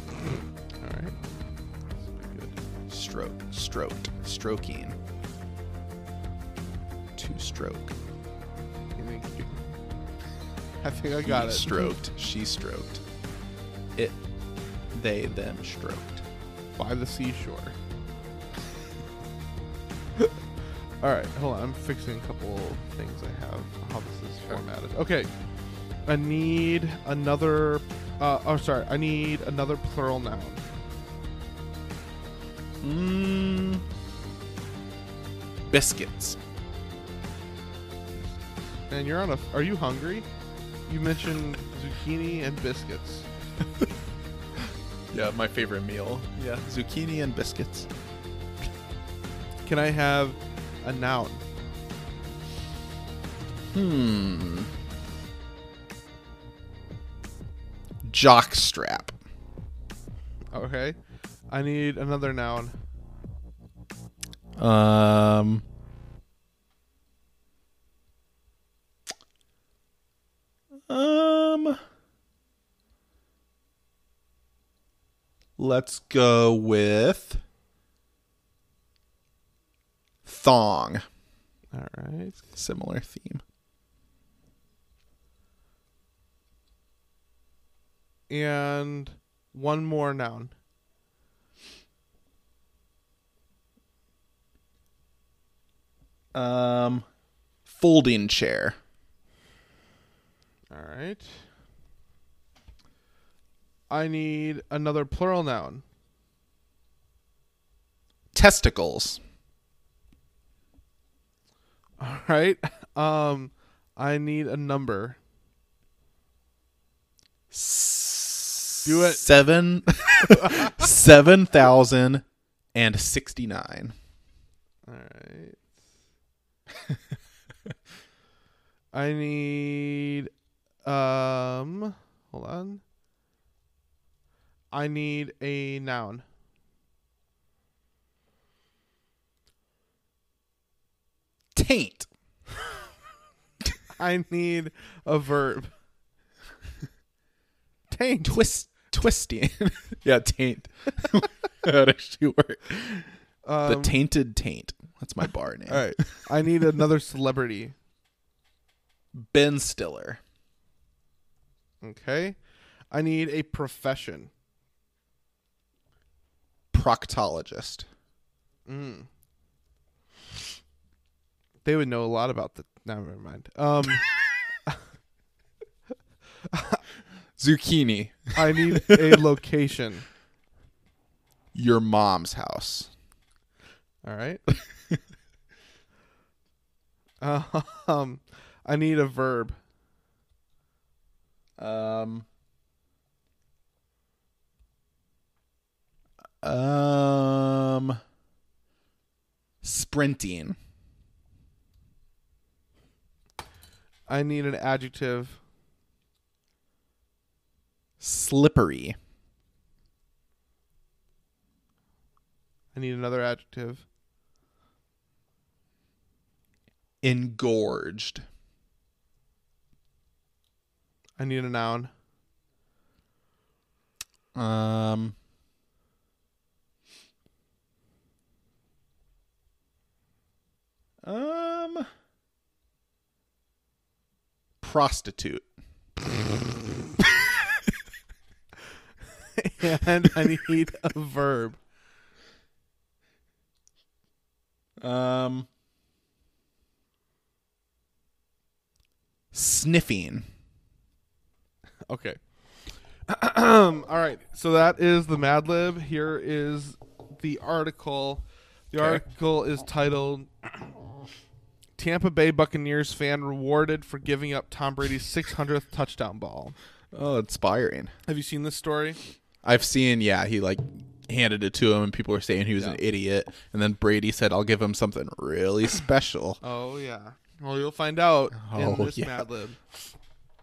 All right. This will be good. Stroke. Stroked. Stroking. To stroke. You think you- I think I got he it. stroked. She stroked. They them stroked. by the seashore. All right, hold on. I'm fixing a couple things I have. How this is formatted. Okay, I need another. Uh, oh, sorry. I need another plural noun. Mm. Biscuits. And you're on a. Are you hungry? You mentioned zucchini and biscuits. Yeah, my favorite meal. Yeah, zucchini and biscuits. Can I have a noun? Hmm. Jockstrap. Okay. I need another noun. Um. Let's go with thong. All right. Similar theme. And one more noun. Um, folding chair. All right. I need another plural noun. Testicles. All right. Um, I need a number. Do it. Seven. Seven thousand and sixty-nine. All right. I need um hold on. I need a noun. Taint. I need a verb. Taint. Twist. Twisting. yeah, taint. Does she work? Um, the Tainted Taint. That's my bar name. All right. I need another celebrity. Ben Stiller. Okay. I need a profession. Proctologist. They would know a lot about the. No, never mind. Um, Zucchini. I need a location. Your mom's house. All right. um, I need a verb. Um. Um. Sprinting. I need an adjective. Slippery. I need another adjective. Engorged. I need a noun. Um. Um. Prostitute. and I need a verb. Um. Sniffing. Okay. All right. So that is the Mad Lib. Here is the article. The Okay. article is titled Tampa Bay Buccaneers fan rewarded for giving up Tom Brady's 600th touchdown ball. Oh, inspiring. Have you seen this story? I've seen, yeah, he like handed it to him, and people were saying he was an idiot. And then Brady said, "I'll give him something really special." Oh yeah. Well, you'll find out oh, in Oh, this yeah. Mad Lib.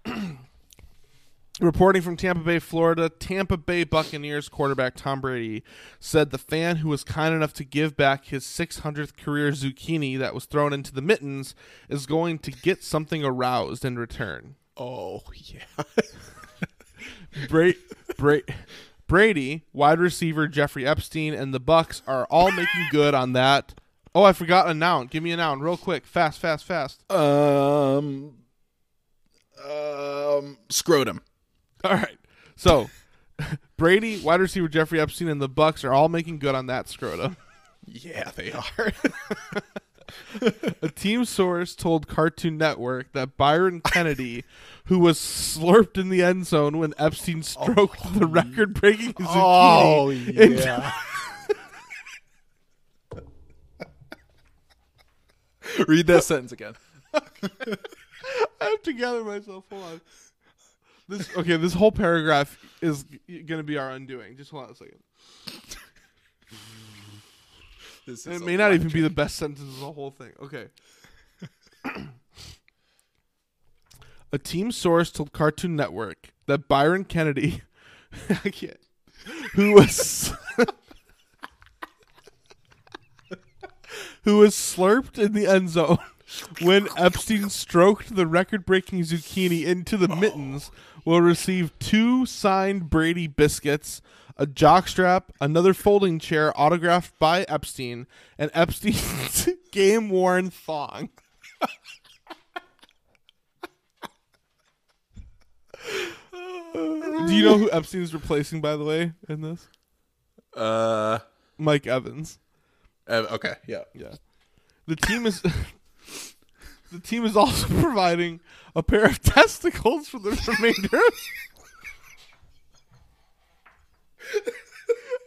Reporting from Tampa Bay, Florida, Tampa Bay Buccaneers quarterback Tom Brady said the fan who was kind enough to give back his 600th career zucchini that was thrown into the mittens is going to get something aroused in return. oh yeah. Bra- Bra- Brady, wide receiver Jeffrey Epstein, and the Bucs are all making good on that. Oh, I forgot a noun. Give me a noun, real quick, fast, fast, fast. Um. Um. Scrotum. All right. So Brady, wide receiver Jeffrey Epstein, and the Bucs are all making good on that scrotum. Yeah, they are. A team source told Cartoon Network that Byron Kennedy, who was slurped in the end zone when Epstein oh, stroked the record-breaking oh, zucchini, oh yeah. Read that sentence again. I have to gather myself. Hold on. This okay. This whole paragraph is going to be our undoing. Just hold on a second. This it may not even be the best sentence of the whole thing. Okay. A team source told Cartoon Network that Byron Kennedy, I can't, who was who was slurped in the end zone when Epstein stroked the record-breaking zucchini into the mittens, will receive two signed Brady biscuits, a jockstrap, another folding chair autographed by Epstein, and Epstein's game-worn thong. Do you know who Epstein's replacing, by the way, in this? Uh. Mike Evans. uh, Okay. Yeah. Yeah. The team is the team is also providing a pair of testicles for the remainder.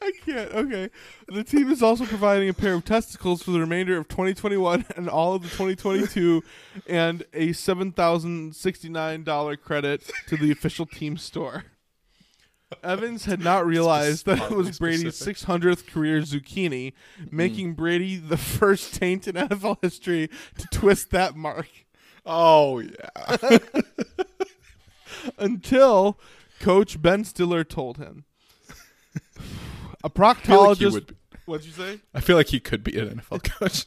I can't. Okay. The team is also providing a pair of testicles for the remainder of 2021 and all of the 2022 and a $7,069 credit to the official team store. Evans had not realized that it was Brady's specific. 600th career zucchini, making mm. Brady the first taint in NFL history to twist that mark. Oh yeah. Until Coach Ben Stiller told him. A like proctologist. be- What'd you say? I feel like he could be an NFL coach.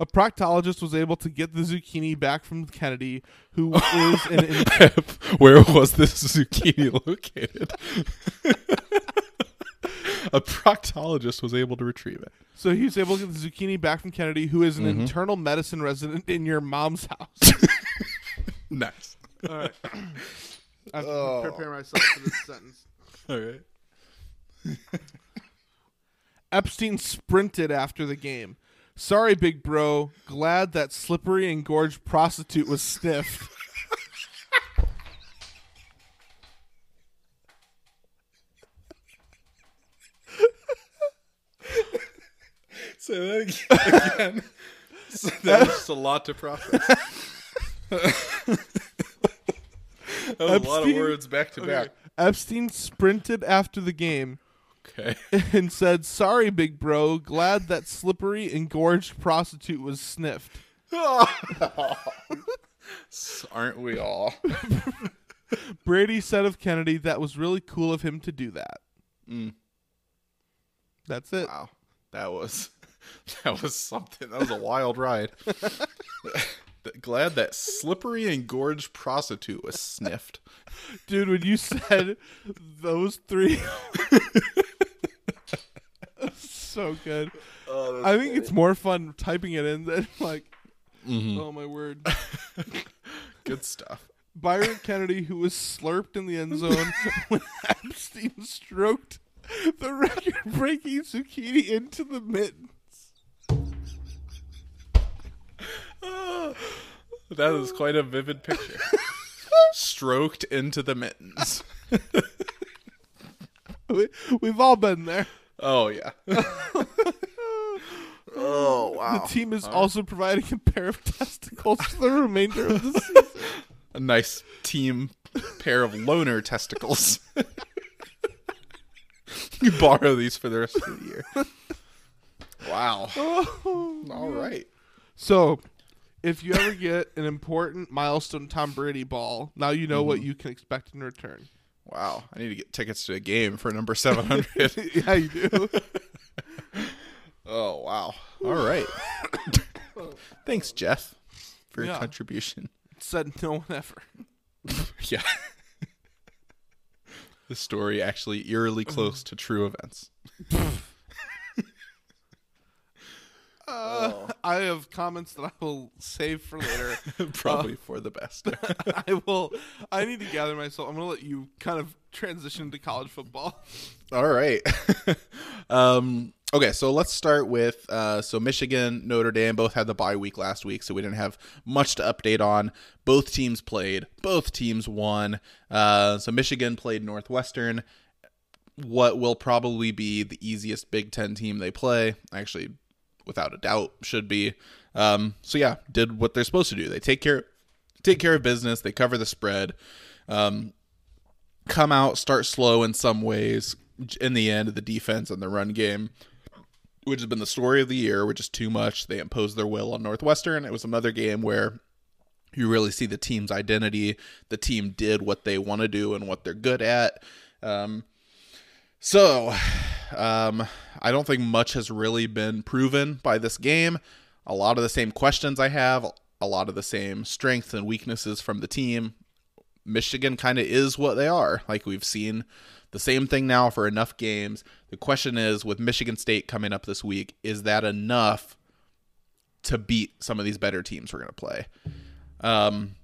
A proctologist was able to get the zucchini back from Kennedy, who is an in- Where was this zucchini located? a proctologist was able to retrieve it. So he was able to get the zucchini back from Kennedy, who is an Mm-hmm. internal medicine resident in your mom's house. Nice. All right. I have to Oh. prepare myself for this sentence. All right. Epstein sprinted after the game. Sorry, big bro. Glad that slippery and gorged prostitute was sniffed. Say that again. So that was a lot to process. that was a lot of Epstein- words back to back. Epstein sprinted after the game Okay. and said, Sorry, big bro. Glad that slippery and gorged prostitute was sniffed. Aren't we all? Brady said of Kennedy that was really cool of him to do that. Mm. That's it. Wow. That was that was something. That was a wild ride. Glad that slippery and gorged prostitute was sniffed. Dude, when you said those three. so good. Oh, I think it's more fun typing it in than like, mm-hmm. oh my word. Good stuff. Byron Kennedy, who was slurped in the end zone when Epstein stroked the record breaking zucchini into the mittens. That is quite a vivid picture. Stroked into the mittens. We, we've all been there. Oh yeah. oh wow. The team is also providing a pair of testicles for the remainder of the season. A nice team pair of loner testicles. you borrow these for the rest of the year. Wow. Oh, all right. So, if you ever get an important milestone Tom Brady ball, now you know what mm-hmm. you can expect in return. Wow. I need to get tickets to a game for number 700. yeah, you do. oh, wow. All right. Thanks, Jeff, for your Yeah. contribution. Said no one ever. Yeah. the story actually eerily close to true events. I have comments that I will save for later. Probably for the best. I will. I need to gather myself. I'm going to let you kind of transition to college football. All right. um, okay, so let's start with uh, so Michigan, Notre Dame both had the bye week last week, so we didn't have much to update on. Both teams played. Both teams won. Uh, so Michigan played Northwestern. What will probably be the easiest Big Ten team they play. Actually, without a doubt, should be. Um, so yeah, did what they're supposed to do. They take care take care of business. They cover the spread. Um, come out, start slow in some ways. In the end, the defense and the run game, which has been the story of the year, which is too much. They imposed their will on Northwestern. It was another game where you really see the team's identity. The team did what they want to do and what they're good at. Um, so, um, I don't think much has really been proven by this game. A lot of the same questions I have, a lot of the same strengths and weaknesses from the team. Michigan kind of is what they are. Like we've seen the same thing now for enough games. The question is with Michigan State coming up this week, is that enough to beat some of these better teams we're going to play? Um,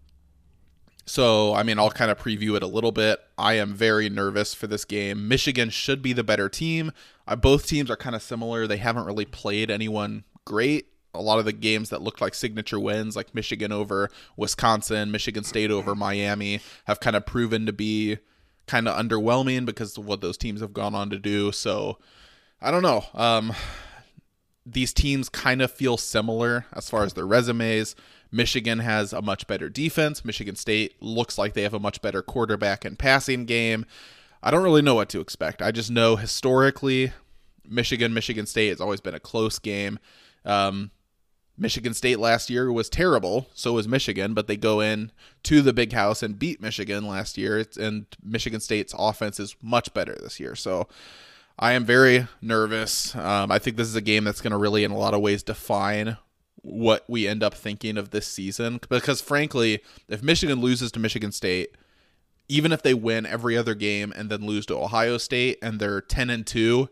so, I mean, I'll kind of preview it a little bit. I am very nervous for this game. Michigan should be the better team. Uh, both teams are kind of similar. They haven't really played anyone great. A lot of the games that looked like signature wins, like Michigan over Wisconsin, Michigan State over Miami, have kind of proven to be kind of underwhelming because of what those teams have gone on to do. So, I don't know. Um, these teams kind of feel similar as far as their resumes. Michigan has a much better defense. Michigan State looks like they have a much better quarterback and passing game. I don't really know what to expect. I just know historically, Michigan, Michigan State has always been a close game. Um, Michigan State last year was terrible. So was Michigan, but they go in to the big house and beat Michigan last year. And Michigan State's offense is much better this year. So I am very nervous. Um, I think this is a game that's going to really, in a lot of ways, define what we end up thinking of this season. Because frankly, if Michigan loses to Michigan State, even if they win every other game and then lose to Ohio State and they're 10 and 2,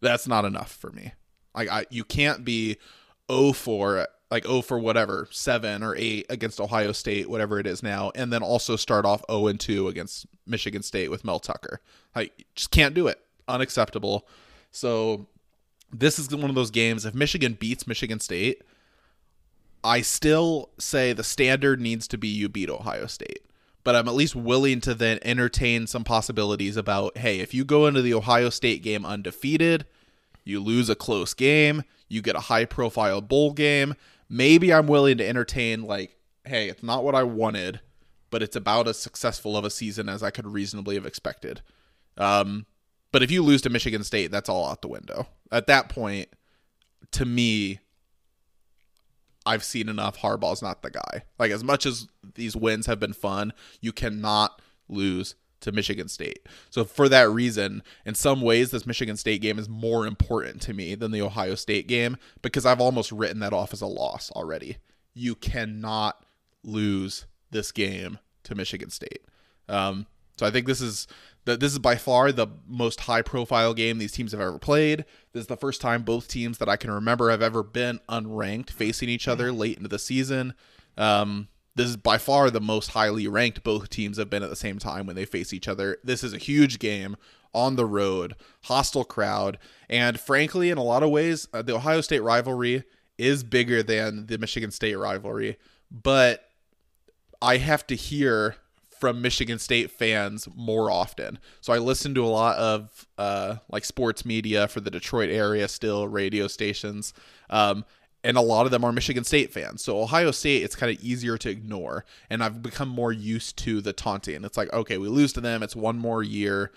That's not enough for me. Like I, you can't be 0 for like 0 for whatever seven or eight against Ohio State, whatever it is now, and then also start off 0 and two against Michigan State with Mel Tucker. I just can't do it. Unacceptable. So this is one of those games. If Michigan beats Michigan State, I still say the standard needs to be you beat Ohio State. But I'm at least willing to then entertain some possibilities about hey, if you go into the Ohio State game undefeated, you lose a close game, you get a high profile bowl game, maybe I'm willing to entertain like, hey, it's not what I wanted, but it's about as successful of a season as I could reasonably have expected. Um, but if you lose to Michigan State, that's all out the window. At that point, to me, I've seen enough. Harbaugh's not the guy. Like as much as these wins have been fun, you cannot lose to Michigan State. So for that reason, in some ways this Michigan State game is more important to me than the Ohio State game because I've almost written that off as a loss already. You cannot lose this game to Michigan State. Um, so I think this is this is by far the most high profile game these teams have ever played. This is the first time both teams that I can remember have ever been unranked facing each other late into the season. Um, this is by far the most highly ranked both teams have been at the same time when they face each other. This is a huge game on the road, hostile crowd, and frankly, in a lot of ways, uh, the Ohio State rivalry is bigger than the Michigan State rivalry. But I have to hear from Michigan State fans more often. So I listen to a lot of uh, like sports media for the Detroit area, still radio stations, um, and a lot of them are Michigan State fans. So Ohio State, it's kind of easier to ignore, and I've become more used to the taunting. It's like, okay, we lose to them. It's one more year.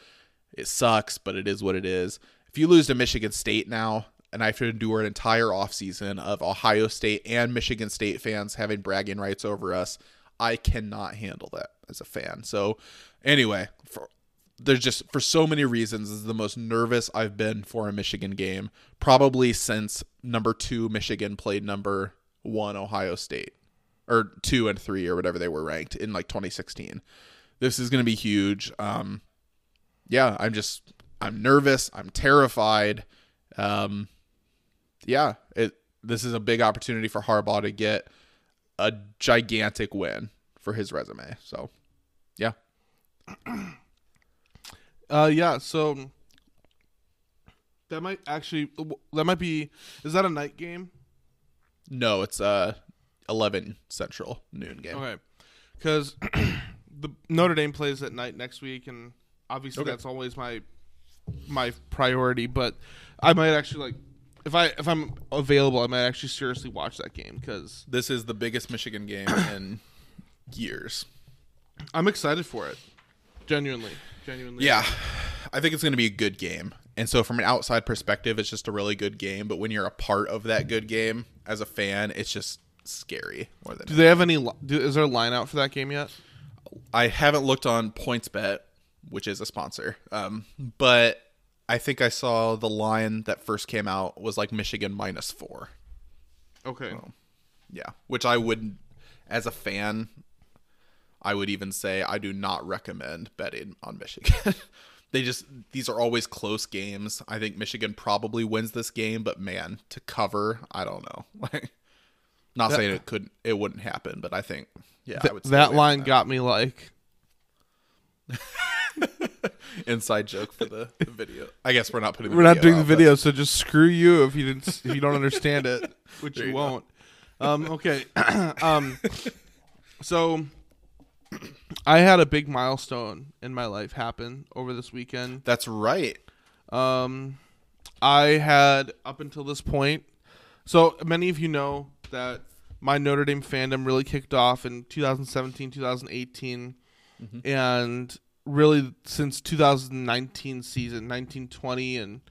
It sucks, but it is what it is. If you lose to Michigan State now, and I have to endure an entire offseason of Ohio State and Michigan State fans having bragging rights over us, I cannot handle that as a fan. So, anyway, for, there's just for so many reasons this is the most nervous I've been for a Michigan game probably since number 2 Michigan played number 1 Ohio State or 2 and 3 or whatever they were ranked in like 2016. This is going to be huge. Um yeah, I'm just I'm nervous, I'm terrified. Um yeah, it this is a big opportunity for Harbaugh to get a gigantic win for his resume. So, yeah. Uh, yeah. So that might actually that might be. Is that a night game? No, it's uh 11 Central noon game. Okay, because the Notre Dame plays at night next week, and obviously Okay. that's always my my priority. But I might actually like if I if I'm available, I might actually seriously watch that game because This is the biggest Michigan game in years. I'm excited for it. Genuinely, genuinely. Yeah. I think it's going to be a good game. And so from an outside perspective, it's just a really good game, but when you're a part of that good game as a fan, it's just scary more than Do they have any? Do, is there a line out for that game yet? I haven't looked on PointsBet, which is a sponsor, um, but I think I saw the line that first came out was like Michigan minus four. Okay. Yeah, which I wouldn't, as a fan, I would even say I do not recommend betting on Michigan. they just these are always close games. I think Michigan probably wins this game, but man, to cover, I don't know. Like, not That- saying it couldn't it wouldn't happen, but I think yeah, Th- I would. that line that. got me like inside joke for the, the video. I guess we're not putting. The we're not doing the out, but- video, so just screw you if you didn't if you don't understand it, which There you, you won't. Um, okay. um, so I had a big milestone in my life happen over this weekend. That's right. Um, I had up until this point. So many of you know that my Notre Dame fandom really kicked off in 2017, 2018, and really since 2019 season, 1920, and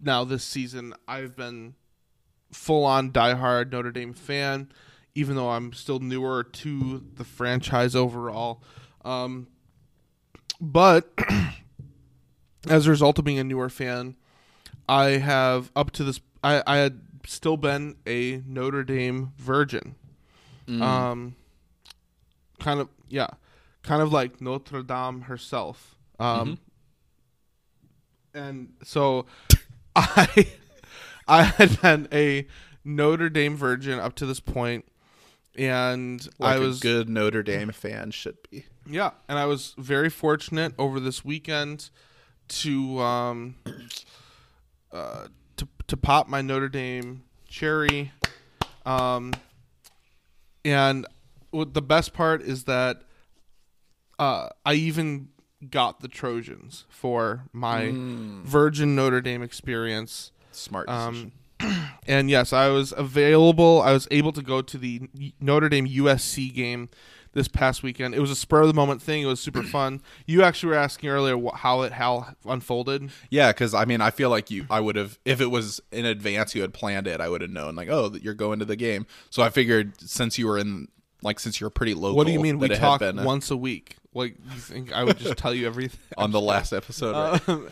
now this season, I've been full on diehard Notre Dame fan, even though I'm still newer to the franchise overall. Um, but as a result of being a newer fan, I have up to this I, I had still been a Notre Dame virgin. Um kind of yeah. Kind of like Notre Dame herself. Um and so I I had been a Notre Dame virgin up to this point, and Like I was a good Notre Dame fan should be. yeah, and I was very fortunate over this weekend to um uh to to pop my Notre Dame cherry. Um and what the best part is that uh I even got the Trojans for my Virgin Notre Dame experience. Smart Um, decision. And yes, I was available. I was able to go to the Notre Dame USC game this past weekend. It was a spur of the moment thing. It was super fun. You actually were asking earlier how it how unfolded. yeah, because I mean, I feel like you, I would have, if it was in advance, you had planned it, I would have known, like, oh, that you're going to the game. So I figured since you were in, like, since you're pretty local. What do you mean we talk once a week? Like you think I would just tell you everything? on the last episode? right? Um,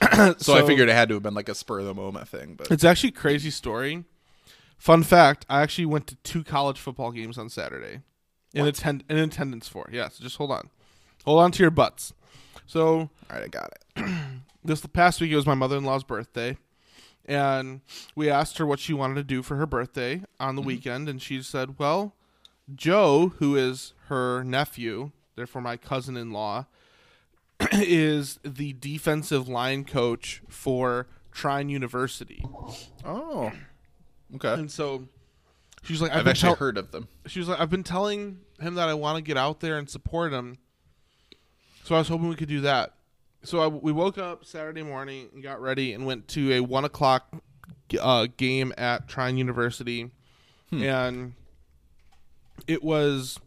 so, I figured it had to have been like a spur of the moment thing. But It's actually a crazy story. Fun fact: I actually went to two college football games on Saturday, in attend in attendance for. Yeah, so just hold on, hold on to your butts. So all right, I got it. this past week it was my mother-in-law's birthday and we asked her what she wanted to do for her birthday on the weekend and she said well joe who is her nephew therefore my cousin-in-law is the defensive line coach for trine university Oh, okay. and so she's like i've, I've actually tell- heard of them. she was like, I've been telling him that I want to get out there and support him. So I was hoping we could do that. So I, we woke up Saturday morning and got ready and went to a one o'clock uh, game at Trine University, and it was,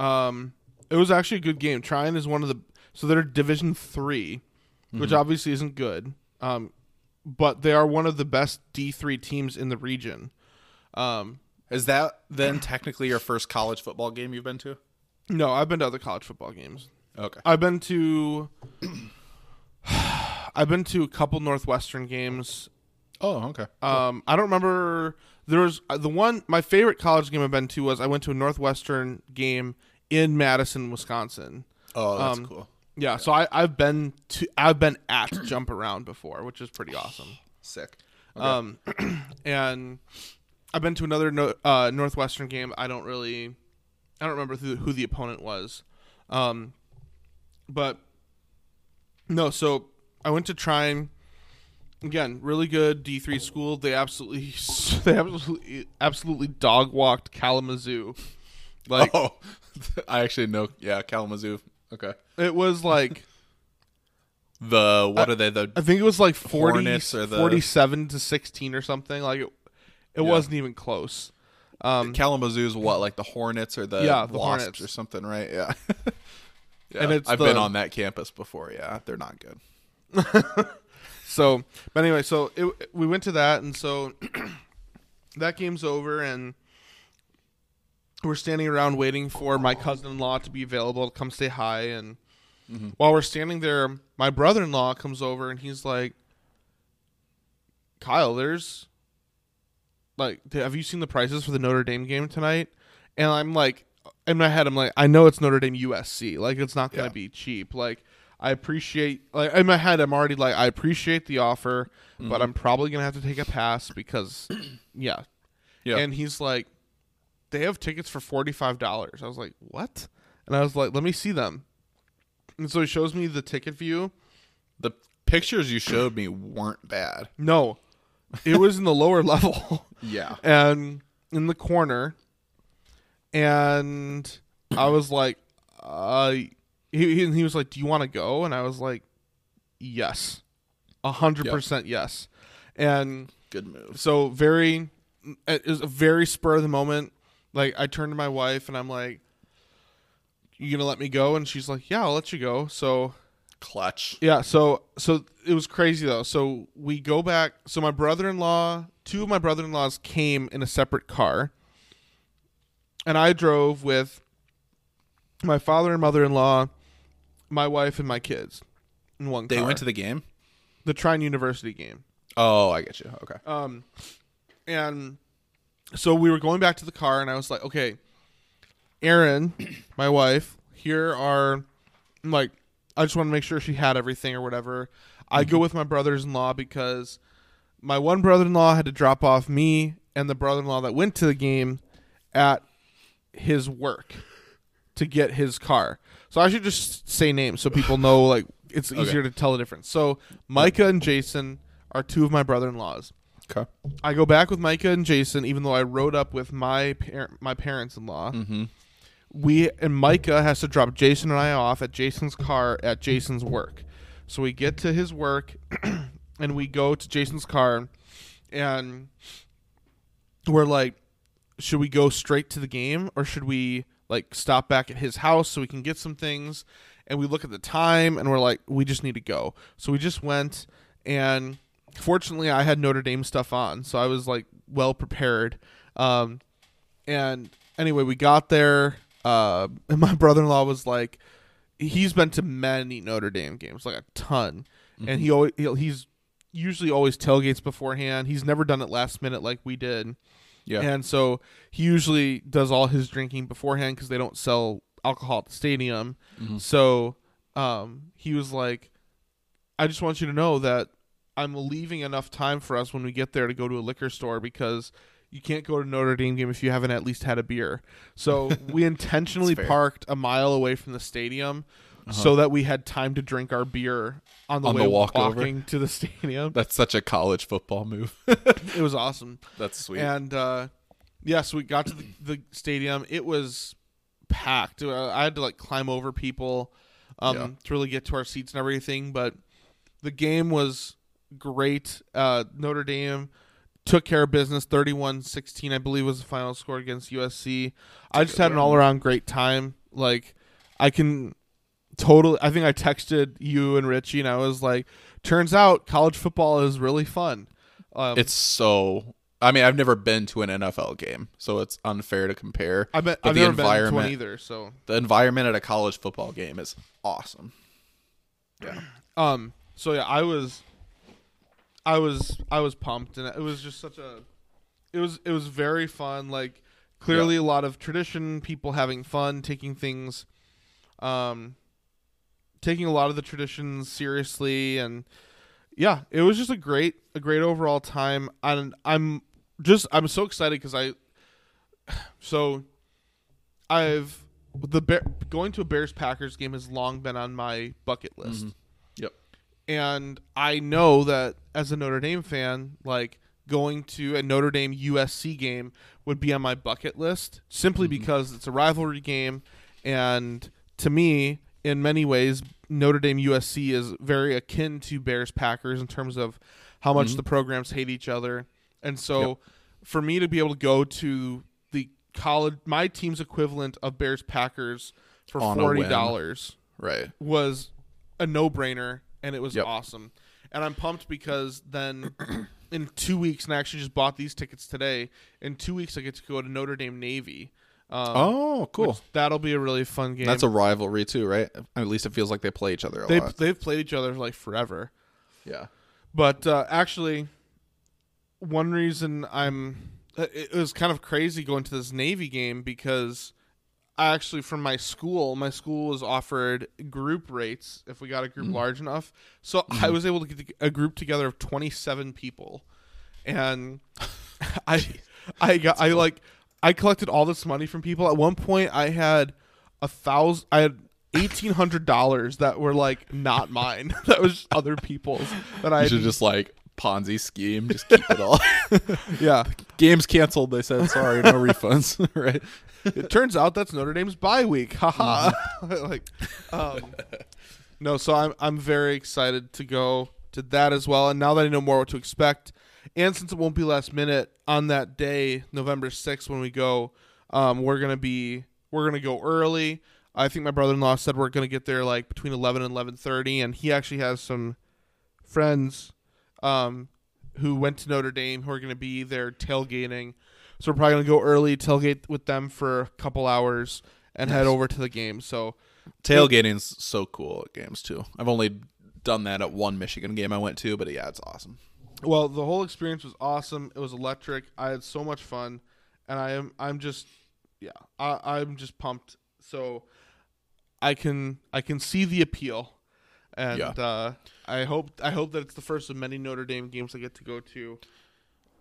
um, it was actually a good game. Trine is one of the so they're Division three, which obviously isn't good, um, but they are one of the best D three teams in the region. Um, Is that then technically your first college football game you've been to? no, I've been to other college football games. Okay. I've been to I've been to a couple Northwestern games. Oh, okay. Um, I don't remember there was uh, the one my favorite college game I've been to was I went to a Northwestern game in Madison, Wisconsin. oh, that's um, cool. Yeah, so I, I've been to I've been at Jump Around before, which is pretty awesome. Sick. Um, and I've been to another no, uh, Northwestern game. I don't really, I don't remember who, who the opponent was, um, but no. So I went to Trine again. Really good D three school. They absolutely, they absolutely, absolutely dog walked Kalamazoo. Like oh, I actually know. Yeah, Kalamazoo. Okay. it was like The what are they? The I think it was like 40, or the- 47 to sixteen or something. Like it, it Yeah. wasn't even close. Um, Kalamazoo's what? Like the Hornets or the Yeah, the Wasps Hornets. or something, right? Yeah. yeah. And it's I've the- been on that campus before. Yeah, they're not good. So, but anyway, so it, we went to that, and so that game's over, and we're standing around waiting for my cousin-in-law to be available to come say hi. And mm-hmm. while we're standing there, my brother-in-law comes over, and he's like, "Kyle, there's like, have you seen the prices for the Notre Dame game tonight?" And I'm like, in my head, I'm like, I know it's Notre Dame USC, like it's not gonna Yeah. be cheap, like. I appreciate like in my head I'm already like I appreciate the offer, but mm-hmm. I'm probably gonna have to take a pass because yeah. Yeah. And he's like, They have tickets for forty five dollars. I was like, What? And I was like, Let me see them. And so he shows me the ticket view. the pictures you showed me weren't bad. No. It was in the lower level. Yeah. and in the corner and I was like, uh he, he, he was like, "Do you want to go?" And I was like, "Yes, a hundred percent yes." And Good move. so very, it was a very spur of the moment. Like I turned to my wife and I'm like, "You gonna let me go?" And she's like, "Yeah, I'll let you go." So Clutch. yeah, so so it was crazy though. So we go back. So my brother-in-law, two of my brother-in-laws came in a separate car, and I drove with my father and mother-in-law, my wife, and my kids in one They car. went to the game. the Trine University game. Oh, I get you. Okay. Um, and so we were going back to the car, and I was like, okay, Erin, my wife, here are like, I just want to make sure she had everything or whatever. I go mm-hmm. with my brothers in law because my one brother-in-law had to drop off me and the brother-in-law that went to the game at his work to get his car. So I should just say names so people know like it's easier to tell the difference. So Micah and Jason are two of my brother-in-laws. Okay. I go back with Micah and Jason, even though I rode up with my par- my parents in law. Mm-hmm. We and Micah has to drop Jason and I off at Jason's car at Jason's work. So we get to his work, and we go to Jason's car, and we're like, should we go straight to the game or should we like stop back at his house so we can get some things? And we look at the time, and we're like, we just need to go. So we just went and fortunately I had Notre Dame stuff on, so I was like well prepared. Um, and anyway, we got there. Uh, and my brother-in-law was like, he's been to many Notre Dame games, like a ton, and he always he'll, he's usually always tailgates beforehand. He's never done it last minute like we did. Yeah. And so he usually does all his drinking beforehand because they don't sell alcohol at the stadium. So um, he was like, I just want you to know that I'm leaving enough time for us when we get there to go to a liquor store because you can't go to Notre Dame game if you haven't at least had a beer. So we intentionally. Uh-huh. parked a mile away from the stadium so that we had time to drink our beer on the On way the walk over? walking to the stadium. That's such a college football move. it was awesome. That's sweet. And uh, yeah, so we got to the, the stadium. It was packed. Uh, I had to like climb over people um, Yeah. to really get to our seats and everything. But the game was great. Uh, Notre Dame took care of business 31-16 i believe was the final score against usc i just had an all-around great time like i can totally i think i texted you and richie and i was like turns out college football is really fun um, it's so. I mean, I've never been to an NFL game, so it's unfair to compare. I bet but I've the never been to one either. So, the environment at a college football game is awesome. Yeah. um, so yeah, I was, I was, I was pumped, and it was just such a, it was, it was very fun. Like clearly a lot of tradition, people having fun, taking things, um, taking a lot of the traditions seriously, and yeah, it was just a great, a great overall time. And I'm just, I'm so excited because I, so I've the Bear, going to a Bears Packers game has long been on my bucket list. Yep. And I know that as a Notre Dame fan, like going to a Notre Dame USC game would be on my bucket list simply mm-hmm. because it's a rivalry game. And to me in many ways Notre Dame USC is very akin to Bears Packers in terms of how much mm-hmm. the programs hate each other. And so for me to be able to go to the college my team's equivalent of Bears Packers for On forty dollars Right. was a no brainer and it was Yep. awesome. And I'm pumped because then in two weeks, and I actually just bought these tickets today. In two weeks, I get to go to Notre Dame Navy. Um, Oh, cool. that'll be a really fun game. That's a rivalry too, right? At least it feels like they play each other a they lot. they've played each other like forever. yeah. But uh, actually, one reason I'm it was kind of crazy going to this Navy game because actually from my school, my school was offered group rates if we got a group mm. large enough. So mm. I was able to get a group together of 27 people, and I I got I like I collected all this money from people. At one point, I had a thousand. I had. Eighteen hundred dollars that were like not mine. that was other people's. That I should just like Ponzi scheme, just keep it all. yeah. Game's canceled. They said sorry, no refunds. right. It turns out that's Notre Dame's bye week. Haha. like, um, no. So I'm I'm very excited to go to that as well. And now that I know more what to expect, and since it won't be last minute on that day, November sixth, when we go, um, we're gonna be we're gonna go early. I think my brother-in-law said we're gonna get there like between eleven and eleven thirty, and he actually has some friends um, who went to Notre Dame who are going to be there tailgating. So we're probably going to go early, tailgate with them for a couple hours, and head over to the game. So Tailgating's so cool at games too. I've only done that at one Michigan game I went to, but yeah, it's awesome. Well, the whole experience was awesome. It was electric. I had so much fun, and I am I'm just yeah I, I'm just pumped. So I can I can see the appeal, and Yeah. uh, I hope I hope that it's the first of many Notre Dame games I get to go to.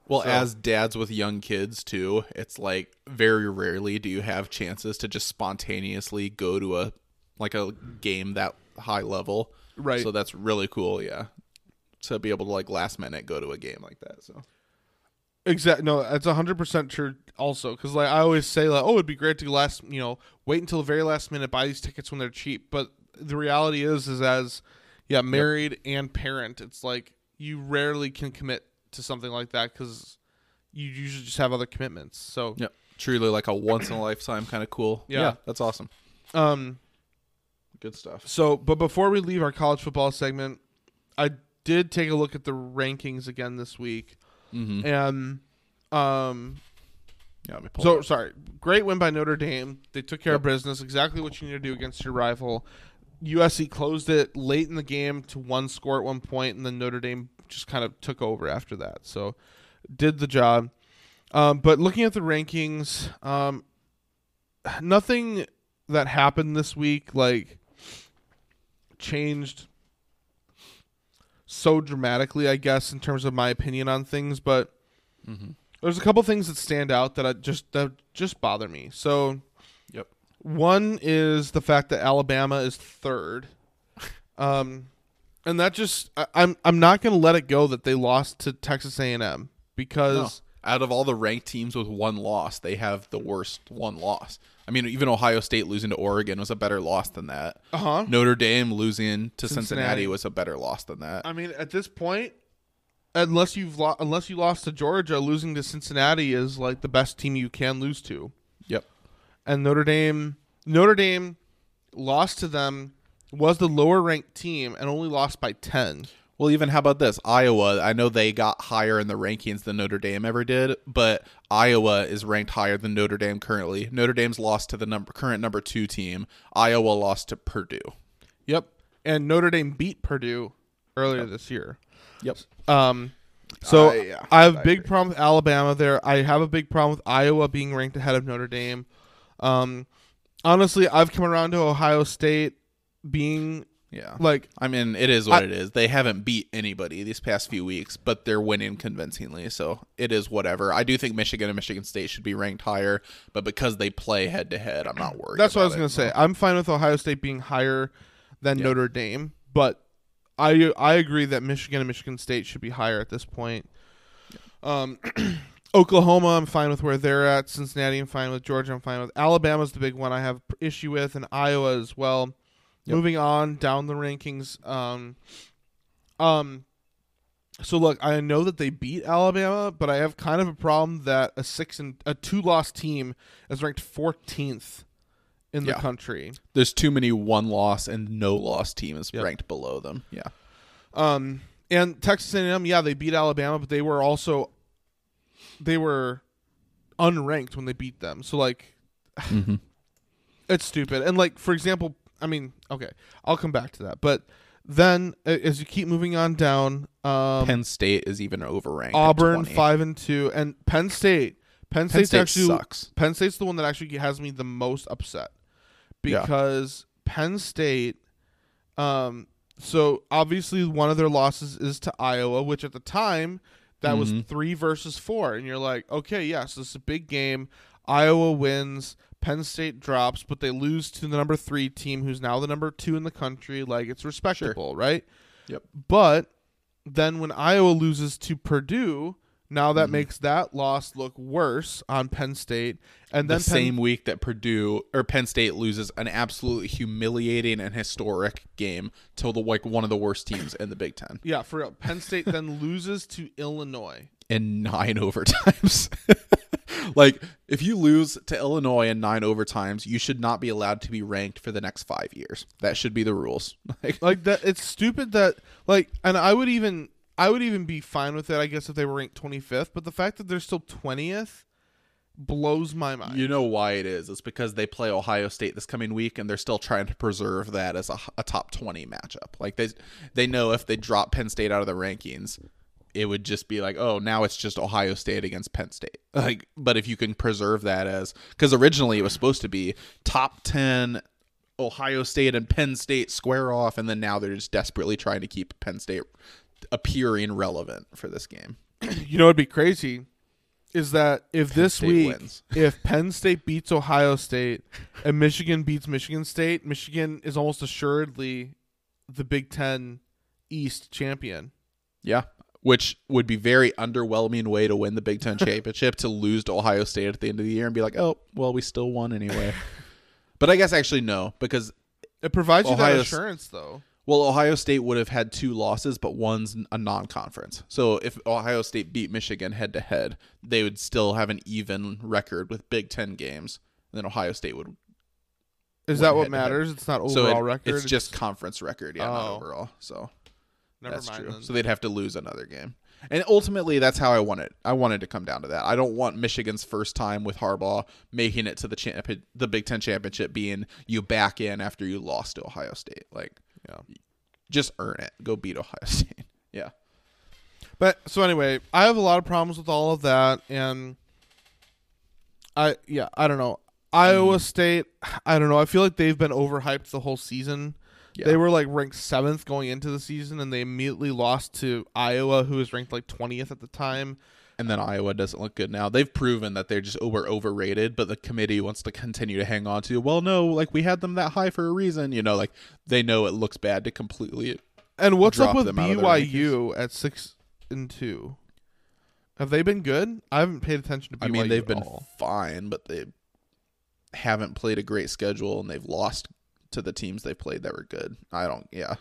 Well, So- as dads with young kids too, it's like very rarely do you have chances to just spontaneously go to a like a game that high level. Right. So that's really cool, yeah. To be able to like last minute go to a game like that. So Exactly. No, that's hundred percent true. Also, because like I always say, like, oh, it'd be great to last, you know, wait until the very last minute, buy these tickets when they're cheap. But the reality is, is as yeah, married and parent, it's like you rarely can commit to something like that because you usually just have other commitments. So, yeah Truly like a once in a lifetime kind of cool. Yeah. that's awesome. um, Good stuff. so but before we leave our college football segment, I did take a look at the rankings again this week, Mm-hmm. and um, Yeah, let me pull So sorry, great win by Notre Dame. They took care of business. Exactly what you need to do against your rival. USC closed it late in the game to one score at one point, and then Notre Dame just kind of took over after that. So did the job. Um, but looking at the rankings, um, nothing that happened this week like changed so dramatically, I guess, in terms of my opinion on things. But there's a couple things that stand out that I just that just bother me. So Yep. One is the fact that Alabama is third, um, and that just I, I'm I'm not going to let it go that they lost to Texas A&M No. because Out of all the ranked teams with one loss, they have the worst one loss. I mean, even Ohio State losing to Oregon was a better loss than that. uh huh. Notre Dame losing to Cincinnati. Cincinnati. was a better loss than that. I mean, at this point, unless you've lo- unless you lost to Georgia, losing to Cincinnati is like the best team you can lose to. Yep. and Notre Dame Notre Dame lost to them was the lower ranked team and only lost by 10. Well, even how about this? Iowa, I know they got higher in the rankings than Notre Dame ever did, but Iowa is ranked higher than Notre Dame currently. Notre Dame's lost to the number current number 2 team. Iowa lost to Purdue. Yep. And Notre Dame beat Purdue earlier this year. Yep. Um so I- yeah, I have a I big problem with Alabama there. I have a big problem with Iowa being ranked ahead of Notre Dame. Um honestly, I've come around to Ohio State being Yeah. like I mean, it is what I- it is. They haven't beat anybody these past few weeks, but they're winning convincingly. So it is whatever. I do think Michigan and Michigan State should be ranked higher, but because they play head to head, I'm not worried. That's what I was going to say. I'm fine with Ohio State being higher than Yeah. Notre Dame, but I I agree that Michigan and Michigan State should be higher at this point. Um, Oklahoma, I'm fine with where they're at. Cincinnati, I'm fine with. Georgia, I'm fine with. Alabama's the big one I have issue with, and Iowa as well. Yep. Moving on down the rankings, um, um, so look, I know that they beat Alabama, but I have kind of a problem that a six and a two loss team is ranked 14th in the Yeah. country. There's too many one loss and no loss teams Yep. ranked below them. Yeah. Um, and Texas A&M, yeah, they beat Alabama, but they were also they were unranked when they beat them. So like, it's stupid. And like for example, I mean, okay, I'll come back to that, but then as you keep moving on down, um, Penn State is even overranked. Auburn five and two, and Penn State. Penn Penn State's State actually sucks. Penn State's the one that actually has me the most upset Yeah. because Penn State. Um, so obviously one of their losses is to Iowa, which at the time that was Mhm. three versus four, and you're like, okay, yes, this is a big game. Iowa wins. Penn State drops, but they lose to the number three team, who's now the number two in the country. Like it's respectable, right? Yep. But then when Iowa loses to Purdue, now Mm-hmm. that makes that loss look worse on Penn State. And then the Penn- same week that Purdue or Penn State loses an absolutely humiliating and historic game to the like one of the worst teams in the Big Ten yeah, for real. Penn State then loses to Illinois. in nine overtimes. like if you lose to Illinois in nine overtimes, you should not be allowed to be ranked for the next five years. That should be the rules. Like, Like that it's stupid that like and I would even I would even be fine with it, I guess, if they were ranked twenty fifth, but the fact that they're still twentieth blows my mind. you know why it is? It's because they play Ohio State this coming week, and they're still trying to preserve that as a, a top twenty matchup. Like they they know if they drop Penn State out of the rankings, it would just be like, oh, now it's just Ohio State against Penn State. Like, but if you can preserve that as because originally it was supposed to be top ten Ohio State and Penn State square off, and then now they're just desperately trying to keep Penn State appearing relevant for this game. You know what'd be crazy is that if this State week wins. if Penn State beats Ohio State and Michigan beats Michigan State, Michigan is almost assuredly the Big 10 East champion. Yeah. Which would be very underwhelming way to win the Big Ten championship to lose to Ohio State at the end of the year and be like, oh, well, we still won anyway. but I guess actually no, because It provides you Ohio that S- assurance though. Well, Ohio State would have had two losses, but one's a non-conference. So if Ohio State beat Michigan head to head, they would still have an even record with Big Ten games. And then Ohio State would. Is that what matters? It's not overall so it- record. It's just conference record, yeah, not Oh. overall. So never that's mind. true. then. So they'd have to lose another game. And ultimately, that's how I want it. I wanted to come down to that. I don't want Michigan's first time with Harbaugh making it to the champion, the Big Ten championship, being you back in after you lost to Ohio State. Like, Yeah. just earn it. Go beat Ohio State. Yeah. But so anyway, I have a lot of problems with all of that, and I yeah, I don't know. Iowa mm. State, I don't know. I feel like they've been overhyped the whole season. Yeah. They were like ranked seventh going into the season, and they immediately lost to Iowa, who was ranked like twentieth at the time. And then Iowa doesn't look good now. They've proven that they're just over overrated, but the committee wants to continue to hang on to. Well, no, like we had them that high for a reason. You know, like they know it looks bad to completely. And what's up with them out of BYU at six and two? Have they been good? I haven't paid attention to BYU. I mean, they've been all. fine, but they haven't played a great schedule, and they've lost to the teams they played that were good. I don't. Yeah,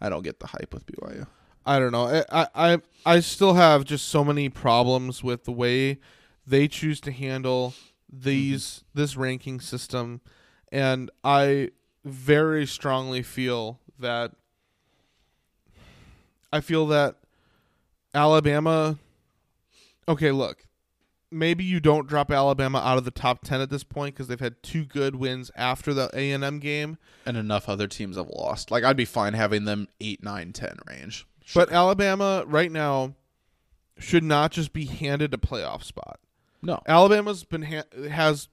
I don't get the hype with BYU. I don't know. I, I I still have just so many problems with the way they choose to handle these mm-hmm. this ranking system, and I very strongly feel that I feel that Alabama. Okay, look. Maybe you don't drop Alabama out of the top ten at this point because they've had two good wins after the A and M game. And enough other teams have lost. Like I'd be fine having them eight, nine, ten range. But Alabama right now should not just be handed a playoff spot. No, Alabama's been ha- has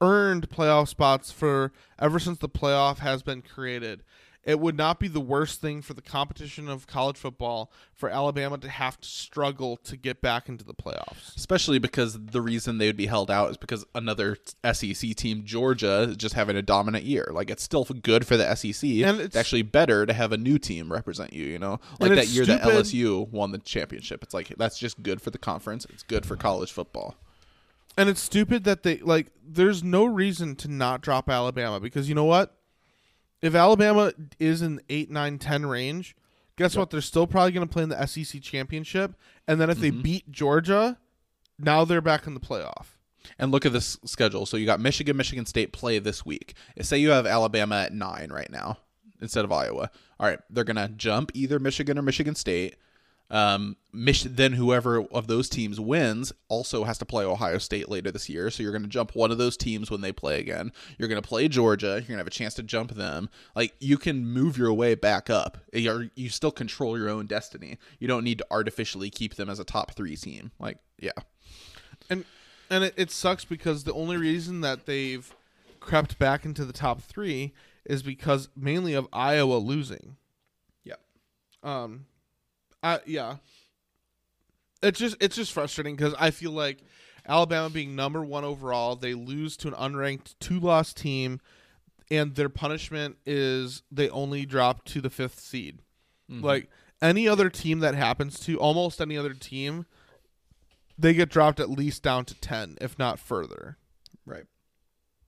earned playoff spots for ever since the playoff has been created. It would not be the worst thing for the competition of college football for Alabama to have to struggle to get back into the playoffs. especially because the reason they would be held out is because another SEC team, Georgia, is just having a dominant year. Like it's still good for the SEC. And it's, it's- actually better to have a new team represent you. You know, like that year that LSU won the championship. It's like that's just good for the conference. It's good for college football. And it's stupid that they like there's no reason to not drop Alabama because you know what? If Alabama is in 8 9 10 range, guess what? They're still probably going to play in the SEC championship and then if they mm-hmm. beat Georgia, now they're back in the playoff. And look at this schedule. So you got Michigan, Michigan State play this week. Say you have Alabama at nine right now instead of Iowa. All right, they're gonna jump either Michigan or Michigan State. Um, Mich- then whoever of those teams wins also has to play Ohio State later this year. So you're gonna jump one of those teams when they play again. You're gonna play Georgia. You're gonna have a chance to jump them. Like you can move your way back up. You're, you still control your own destiny. You don't need to artificially keep them as a top three team. Like yeah. And and it, it sucks because the only reason that they've crept back into the top 3 is because mainly of Iowa losing. Yeah. Um, I yeah. It's just it's just frustrating because I feel like Alabama being number one overall, they lose to an unranked two loss team, and their punishment is they only drop to the fifth seed. Mm-hmm. Like any other team that happens to almost any other team, they get dropped at least down to ten, if not further. Right.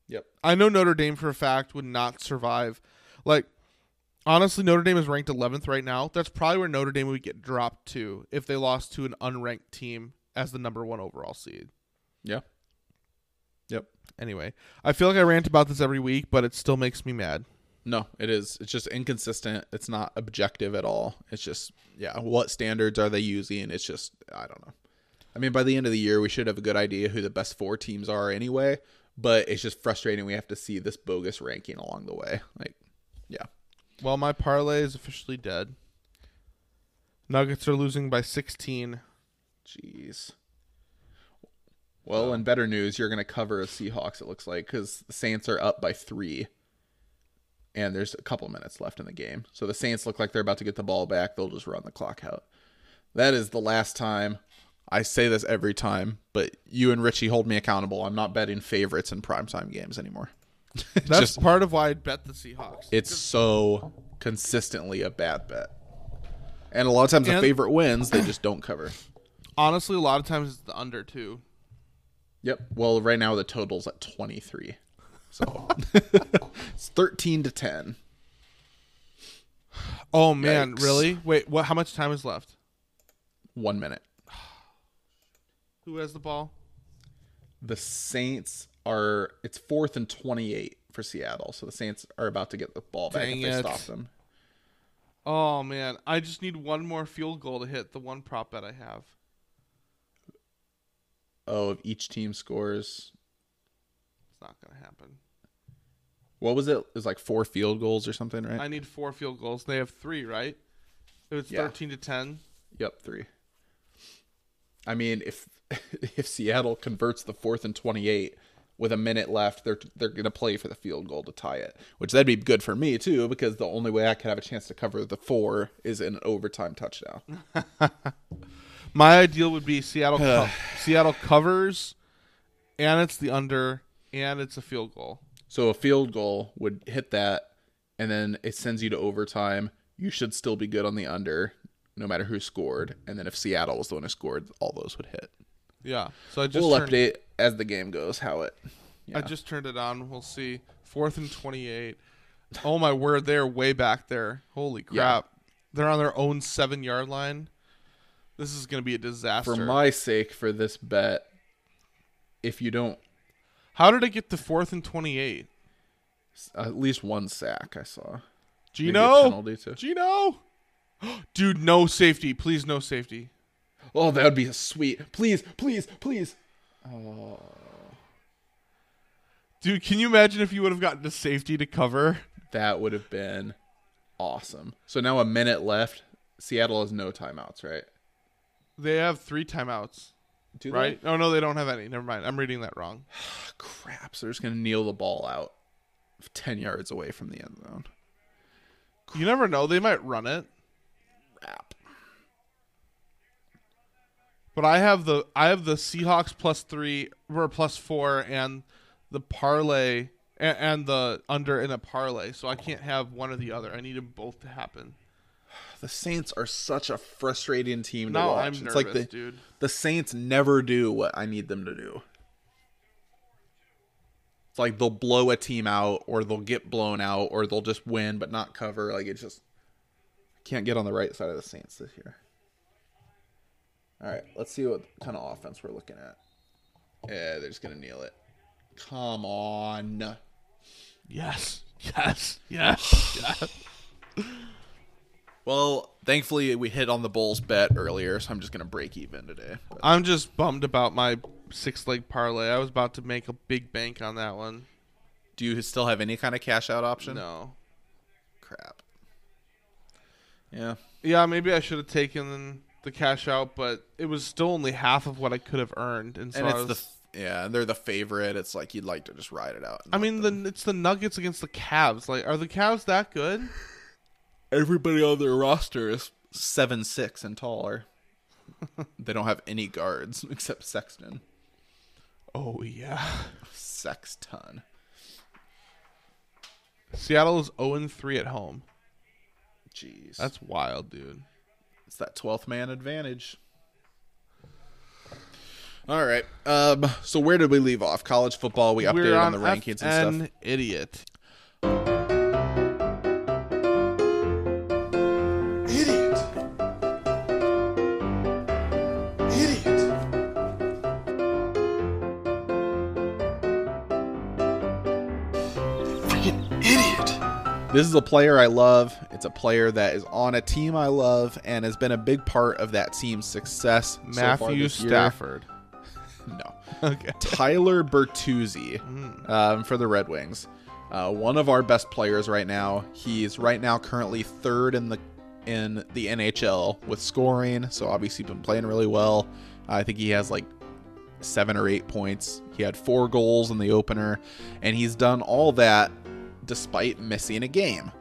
Yep. I know Notre Dame for a fact would not survive. Like, honestly, Notre Dame is ranked 11th right now. That's probably where Notre Dame would get dropped to if they lost to an unranked team as the number one overall seed. Yeah. Yep. Anyway, I feel like I rant about this every week, but it still makes me mad. No, it is. It's just inconsistent. It's not objective at all. It's just, yeah, what standards are they using? It's just, I don't know. I mean, by the end of the year, we should have a good idea who the best four teams are anyway, but it's just frustrating. We have to see this bogus ranking along the way. Like, yeah. Well, my parlay is officially dead. Nuggets are losing by 16. Jeez. Well, in better news, you're going to cover a Seahawks, it looks like, because the Saints are up by three. and there's a couple minutes left in the game. So the Saints look like they're about to get the ball back. They'll just run the clock out. That is the last time. I say this every time, but you and Richie hold me accountable. I'm not betting favorites in primetime games anymore. That's just part of why I bet the Seahawks. it's so consistently a bad bet. And a lot of times the And- favorite wins, they just don't cover. Honestly, a lot of times it's the under too. Yep. Well, right now the total's at 23. So it's 13 to 10. Oh man, Yikes. really? Wait, what? How much time is left? One minute. Who has the ball? The Saints are it's fourth and 28 for Seattle. So the Saints are about to get the ball back Dang if they it. stop them. Oh man, I just need one more field goal to hit the one prop bet I have. Oh, if each team scores. It's not gonna happen. What was it? It was like four field goals or something, right? I need four field goals. They have three, right? It was Yeah. thirteen to ten. Yep, three. I mean, if if Seattle converts the fourth and twenty eight with a minute left, they're they're gonna play for the field goal to tie it, which that'd be good for me too, because the only way I could have a chance to cover the four is an overtime touchdown. My ideal would be Seattle. co- Seattle covers, and it's the under, and it's a field goal. So a field goal would hit that, and then it sends you to overtime. You should still be good on the under, no matter who scored. And then if Seattle was the one who scored, all those would hit. Yeah. So I just we'll turned, update as the game goes how it. I just turned it on. We'll see. Fourth and twenty-eight. Oh my word! They're way back there. Holy Yeah. crap! They're on their own seven-yard line. This is going to be a disaster. for my sake for this bet if you don't How did it get to fourth and twenty-eight? at least one sack i saw Geno. Geno. Dude, no safety. Please, no safety. Oh that would be a sweet please please please Oh. Dude, can you imagine if you would have gotten to safety to cover? that would have been awesome so now a minute left seattle has no timeouts right They have three timeouts, Do right? Oh no, they don't have any. Never mind. I'm reading that wrong. crap so they're just gonna kneel the ball out 10 yards away from the end zone You never know. They might run it. crap But I have the I have the Seahawks plus three or plus four and the parlay and, and the under in a parlay. So I can't have one or the other. I need them both to happen. the saints are such a frustrating team to Now watch I'm it's nervous, like the, dude. the saints never do what i need them to do It's like they'll blow a team out, or they'll get blown out, or they'll just win but not cover. Like it's just can't get on the right side of the Saints this year. All right, let's see what kind of offense we're looking at. Yeah, they're just gonna kneel it. Come on. Yes. Yes. Yes. yes. Well, thankfully we hit on the Bulls bet earlier, so I'm just gonna break even today. But I'm just bummed about my six leg parlay. I was about to make a big bank on that one. do you still have any kind of cash out option? No. Crap. Yeah. Yeah, maybe I should have taken the cash out, but it was still only half of what I could have earned, and so and it's was, the yeah, and they're the favorite. It's like you'd like to just ride it out. I mean, them- the it's the Nuggets against the Cavs. Like, are the Cavs that good? everybody on their roster is seven six and taller. they don't have any guards except Sexton. Oh yeah. Sexton. Seattle is 0 3 at home. Jeez. That's wild, dude. It's that twelfth man advantage. All right. Um. So where did we leave off? College football. We updated We're on, the rankings and stuff. Idiot. This is a player I love. It's a player that is on a team I love and has been a big part of that team's success. so Matthew year. Stafford. No. Okay. Tyler Bertuzzi um, for the Red Wings. Uh, one of our best players right now. He's right now currently third in the in the NHL with scoring. So obviously been playing really well. I think he has like seven or eight points. He had four goals in the opener, and he's done all that despite missing a game.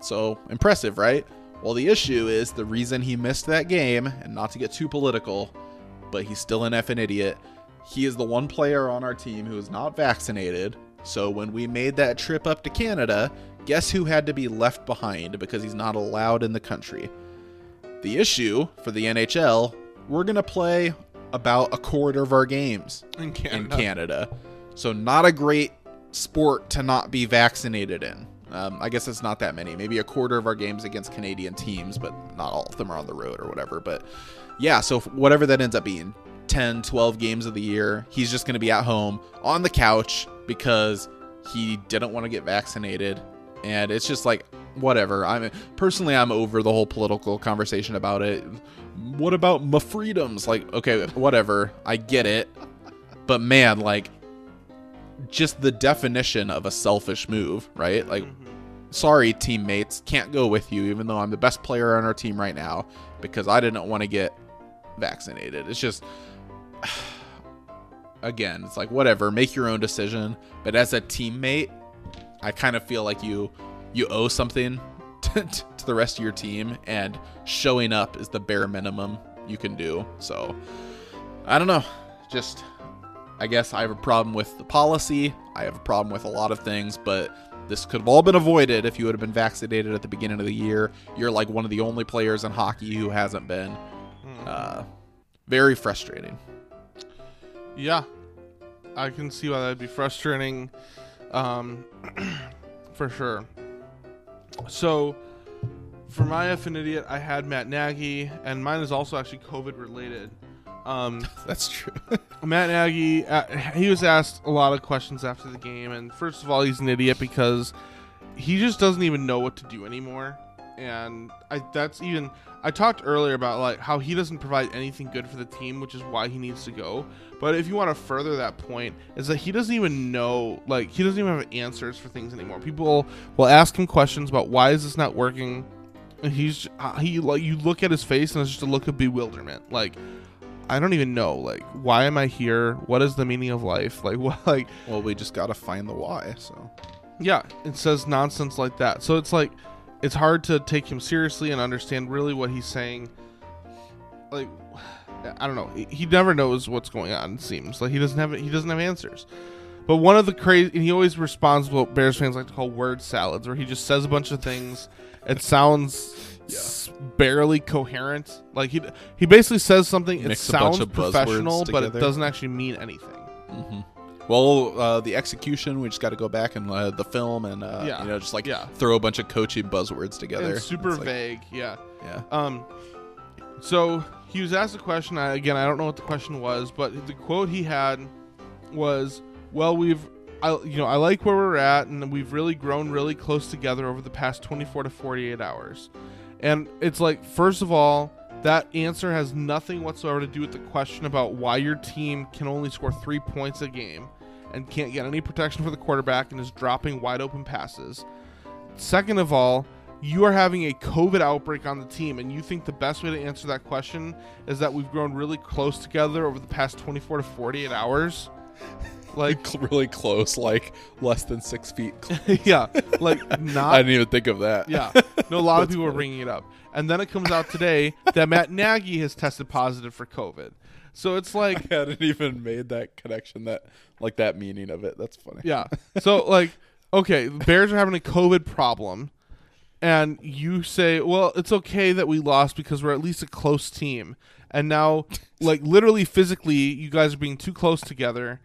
So impressive, right? Well, the issue is the reason he missed that game, and not to get too political, but he's still an effing idiot. He is the one player on our team who is not vaccinated. So when we made that trip up to Canada, guess who had to be left behind because he's not allowed in the country? The issue for the NHL, we're going to play about a quarter of our games In Canada. in Canada. So not a great sport to not be vaccinated in. Um, I guess it's not that many. Maybe a quarter of our games against Canadian teams, but not all of them are on the road or whatever. But yeah, so whatever that ends up being, 10, 12 games of the year, he's just going to be at home on the couch because he didn't want to get vaccinated. And it's just like, whatever. I'm personally, I'm over the whole political conversation about it. What about my freedoms? Like, okay, whatever. I get it. But man, like, just the definition of a selfish move, right? Like, sorry, teammates, can't go with you, even though I'm the best player on our team right now because I didn't want to get vaccinated. It's just, again, it's like whatever, make your own decision. But as a teammate, I kind of feel like you you owe something to, to the rest of your team, and showing up is the bare minimum you can do. So, I don't know, just I guess I have a problem with the policy. I have a problem with a lot of things, but this could have all been avoided if you would have been vaccinated at the beginning of the year. You're like one of the only players in hockey who hasn't been. Uh, very frustrating. Yeah, I can see why that'd be frustrating, um, for sure. So, for my F idiot, I had Matt Nagy, and mine is also actually COVID related. Um, That's true. Matt Nagy, uh, he was asked a lot of questions after the game, and first of all, he's an idiot because he just doesn't even know what to do anymore. And I, that's even I talked earlier about like how he doesn't provide anything good for the team, which is why he needs to go. But if you want to further that point, is that he doesn't even know, like he doesn't even have answers for things anymore. People will ask him questions about why is this not working, and he's uh, he like you look at his face and it's just a look of bewilderment, like. I don't even know. Like, why am I here? What is the meaning of life? Like, what? Like, well, we just gotta find the why. So yeah, it says nonsense like that. So it's like, it's hard to take him seriously and understand really what he's saying. Like, I don't know. He, he never knows what's going on. It seems like he doesn't have he doesn't have answers. But one of the crazy, and he always responds to what Bears fans like to call word salads, where he just says a bunch of things. It sounds s- barely coherent. Like he he basically says something. It Mix sounds professional, but it doesn't actually mean anything. Well, uh, the execution, we just got to go back and uh, the film and uh, Yeah. you know just like Yeah. throw a bunch of coaching buzzwords together. And super It's like- vague. Yeah. Yeah. Um, so he was asked a question. I, again, I don't know what the question was, but the quote he had was, "Well, we've, I, you know, I like where we're at, and we've really grown really close together over the past 24 to 48 hours." And it's like, first of all, that answer has nothing whatsoever to do with the question about why your team can only score three points a game and can't get any protection for the quarterback and is dropping wide open passes. Second of all, you are having a COVID outbreak on the team, and you think the best way to answer that question is that we've grown really close together over the past 24 to 48 hours? Like, really close, like less than six feet. yeah, like not. I didn't even think of that. Yeah, no, a lot of people are bringing it up. And then it comes out today that Matt Nagy has tested positive for COVID. So it's like, I hadn't even made that connection. That like that meaning of it. That's funny. Yeah. So like, okay, Bears are having a COVID problem, and you say, well, it's okay that we lost because we're at least a close team. And now, like literally physically, you guys are being too close together,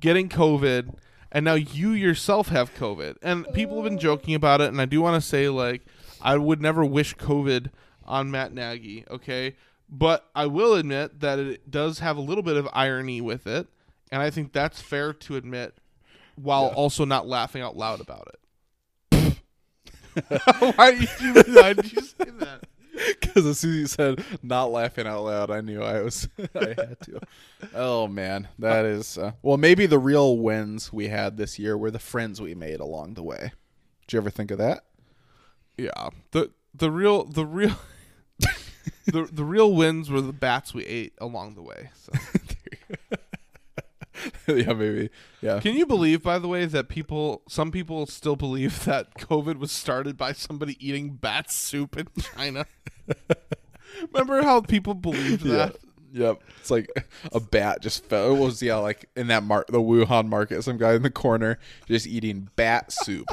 getting COVID, and now you yourself have COVID. And people have been oh. joking about it, and I do want to say like, I would never wish COVID on Matt Nagy. Okay. But I will admit that it does have a little bit of irony with it, and I think that's fair to admit while also not laughing out loud about it. why, did you, why did you say that? Because as soon as you said not laughing out loud, I knew I was. I had to. Oh man, that is. Uh, well, maybe the real wins we had this year were the friends we made along the way. Did you ever think of that? Yeah. The the real the real the the real wins were the bats we ate along the way. So yeah, maybe. Yeah. Can you believe, by the way, that people, some people still believe that COVID was started by somebody eating bat soup in China? Remember how people believed yeah. that? Yep. It's like a bat just fell. It was yeah, like in that mark, the Wuhan market, some guy in the corner just eating bat soup.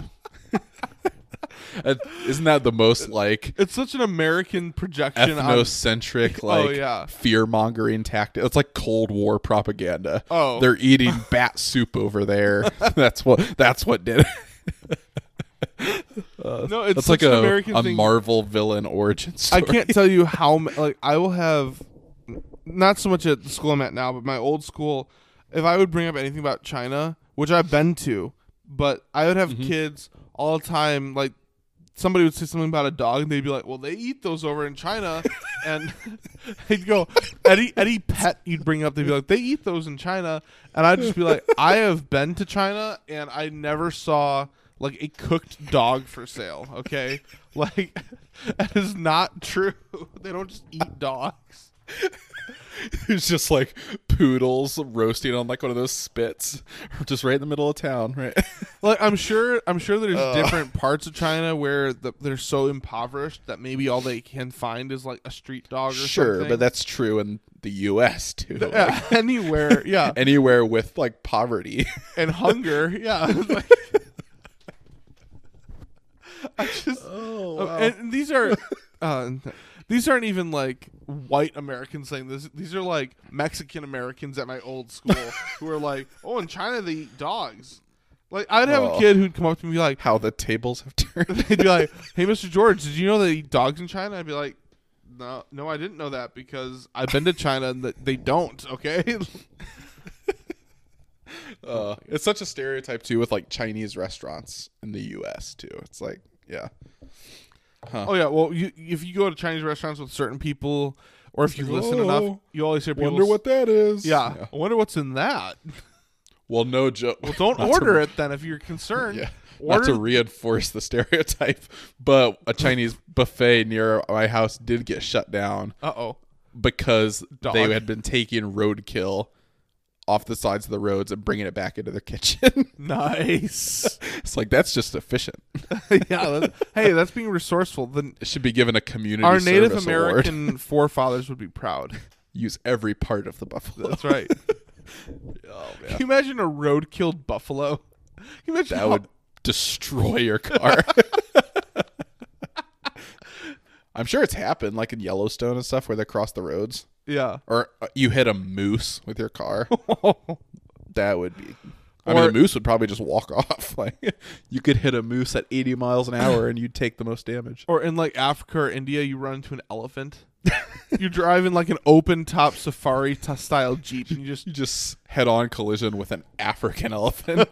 Uh, Isn't that the most like It's such an American projection. on- ethnocentric, like Oh, yeah. fear mongering tactic? It's like Cold War propaganda. Oh. they're eating bat soup over there. that's what. That's what did it. no, it's like a, American a thing. Marvel villain origin I can't tell you how like I will have not so much at the school I'm at now, but my old school. If I would bring up anything about China, which I've been to, but I would have Mm-hmm. kids all the time. Like somebody would say something about a dog, and they'd be like, "Well, they eat those over in China," and they'd go, "Any any pet you'd bring up, they'd be like, they eat those in China," and I'd just be like, "I have been to China, and I never saw." Like a cooked dog for sale, okay? Like that is not true. They don't just eat dogs. It's just like poodles roasting on like one of those spits, just right in the middle of town, right? Like I'm sure, I'm sure there's different parts of China where the, they're so impoverished that maybe all they can find is like a street dog or sure, something. but that's true in the U.S. too. Like, anywhere, yeah, anywhere with like poverty. and hunger, yeah. Like- I just, oh, and these are, uh, these aren't even like white Americans saying this. These are like Mexican Americans at my old school who are like, oh, in China they eat dogs. Like I'd have a kid who'd come up to me and be like, How the tables have turned. they'd be like, "Hey, Mr. George, did you know they eat dogs in China?" I'd be like, "No, no, I didn't know that because I've been to China and th- they don't." Okay, Uh, it's such a stereotype too with like Chinese restaurants in the U.S. too. It's like, yeah, oh yeah. Well, you, if you go to Chinese restaurants with certain people, or if you like, listen "Oh, enough, you always hear people. wonder what that is. Yeah, I wonder what's in that. Well, no joke. Well, don't Not to- order it then if you're concerned. Yeah. Not to reinforce the stereotype, but a Chinese buffet near my house did get shut down Uh oh. because Dog. they had been taking roadkill off the sides of the roads and bringing it back into their kitchen. Nice. it's like that's just efficient. yeah. That, hey, that's being resourceful. The, It should be given a community. our Native. American forefathers would be proud. use every part of the buffalo. That's right. Oh, Can you imagine a road killed buffalo? Can you imagine That how- would destroy your car. I'm sure it's happened, like in Yellowstone and stuff, where they cross the roads, yeah. or uh, you hit a moose with your car. that would be. I Or- mean, a moose would probably just walk off. Like you could hit a moose at 80 miles an hour, and you'd take the most damage. Or in like Africa or India, you run into an elephant. you drive in like an open top safari t- style jeep, and you just You just head-on collision with an African elephant.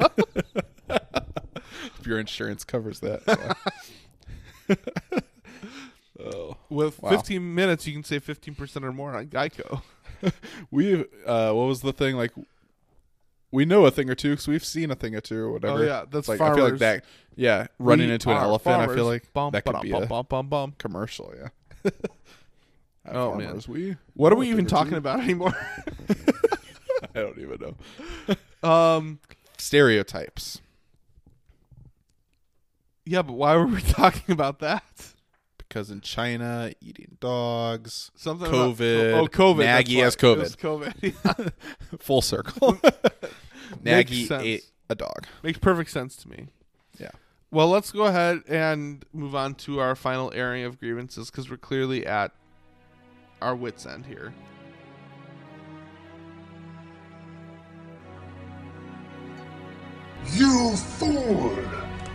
if your insurance covers that. yeah. Oh. with Wow. 15 minutes, you can save 15 percent or more on Geico. we uh what was the thing like we know a thing or two because we've seen a thing or two or whatever Oh, yeah, that's like i feel like that yeah running We into an elephant i feel like Bum, that could be bum, a bum, bum, bum. commercial yeah Oh, man. we What are we even talking two. about anymore? i don't even know um, stereotypes yeah, but why were we talking about that? Because in china eating dogs Something about- covid oh, COVID. that's nagy why. has It was covid COVID. Full circle nagy sense. ate a dog Makes perfect sense to me. yeah Well, let's go ahead and move on to our final airing of grievances because we're clearly at our wits' end here. You fool!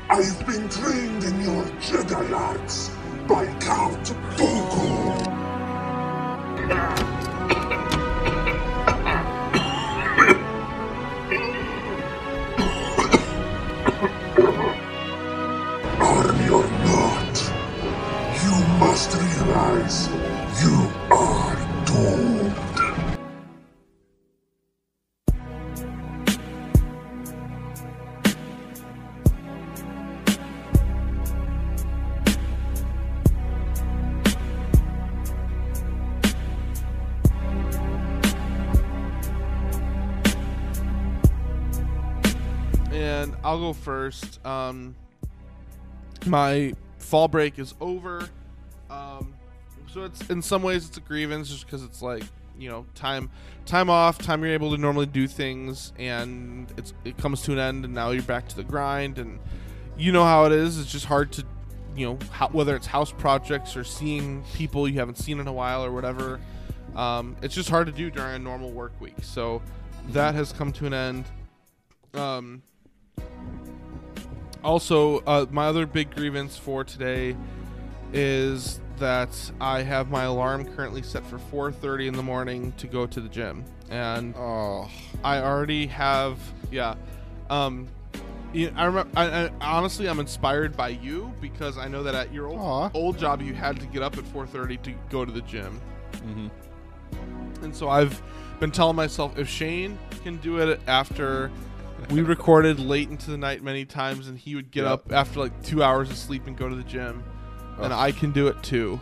I've been trained in your Jedi arts by Count you must realize you are doomed. I'll go first. Um, my fall break is over. Um, so it's in some ways it's a grievance just because it's like you know time time off time you're able to normally do things and it's it comes to an end and now you're back to the grind and you know how it is it's just hard to you know how, whether it's house projects or seeing people you haven't seen in a while or whatever um, it's just hard to do during a normal work week so that has come to an end um, also uh, my other big grievance for today is that I have my alarm currently set for 4:30 in the morning to go to the gym, and Oh, I already have yeah. Um, you I remember. I, I, honestly, I'm inspired by you because I know that at your old, old job you had to get up at 4:30 to go to the gym, Mhm. and so I've been telling myself if Shane can do it after. We recorded late into the night many times, and he would get Yep. up after like two hours of sleep and go to the gym, and I can do it too.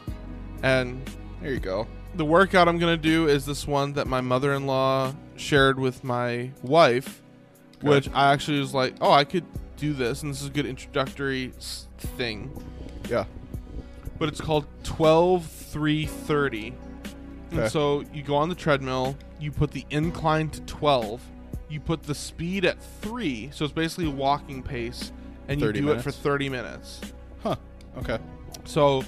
And there you go. the workout I'm gonna do is this one that my mother-in-law shared with my wife, Okay. which I actually was like, oh, I could do this, and this is a good introductory thing. Yeah. But it's called 12 3 30. Okay. And so you go on the treadmill, you put the incline to 12, you put the speed at 3, so it's basically walking pace, and you 30 do it for 30 minutes. Huh. Okay. So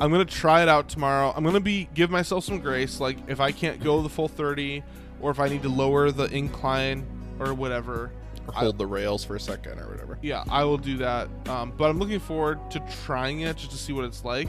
I'm gonna try it out tomorrow. I'm gonna be give myself some grace. Like if I can't go the full 30, or if I need to lower the incline or whatever, Or hold the rails for a second or whatever. yeah, I will do that. Um, but I'm looking forward to trying it just to see what it's like.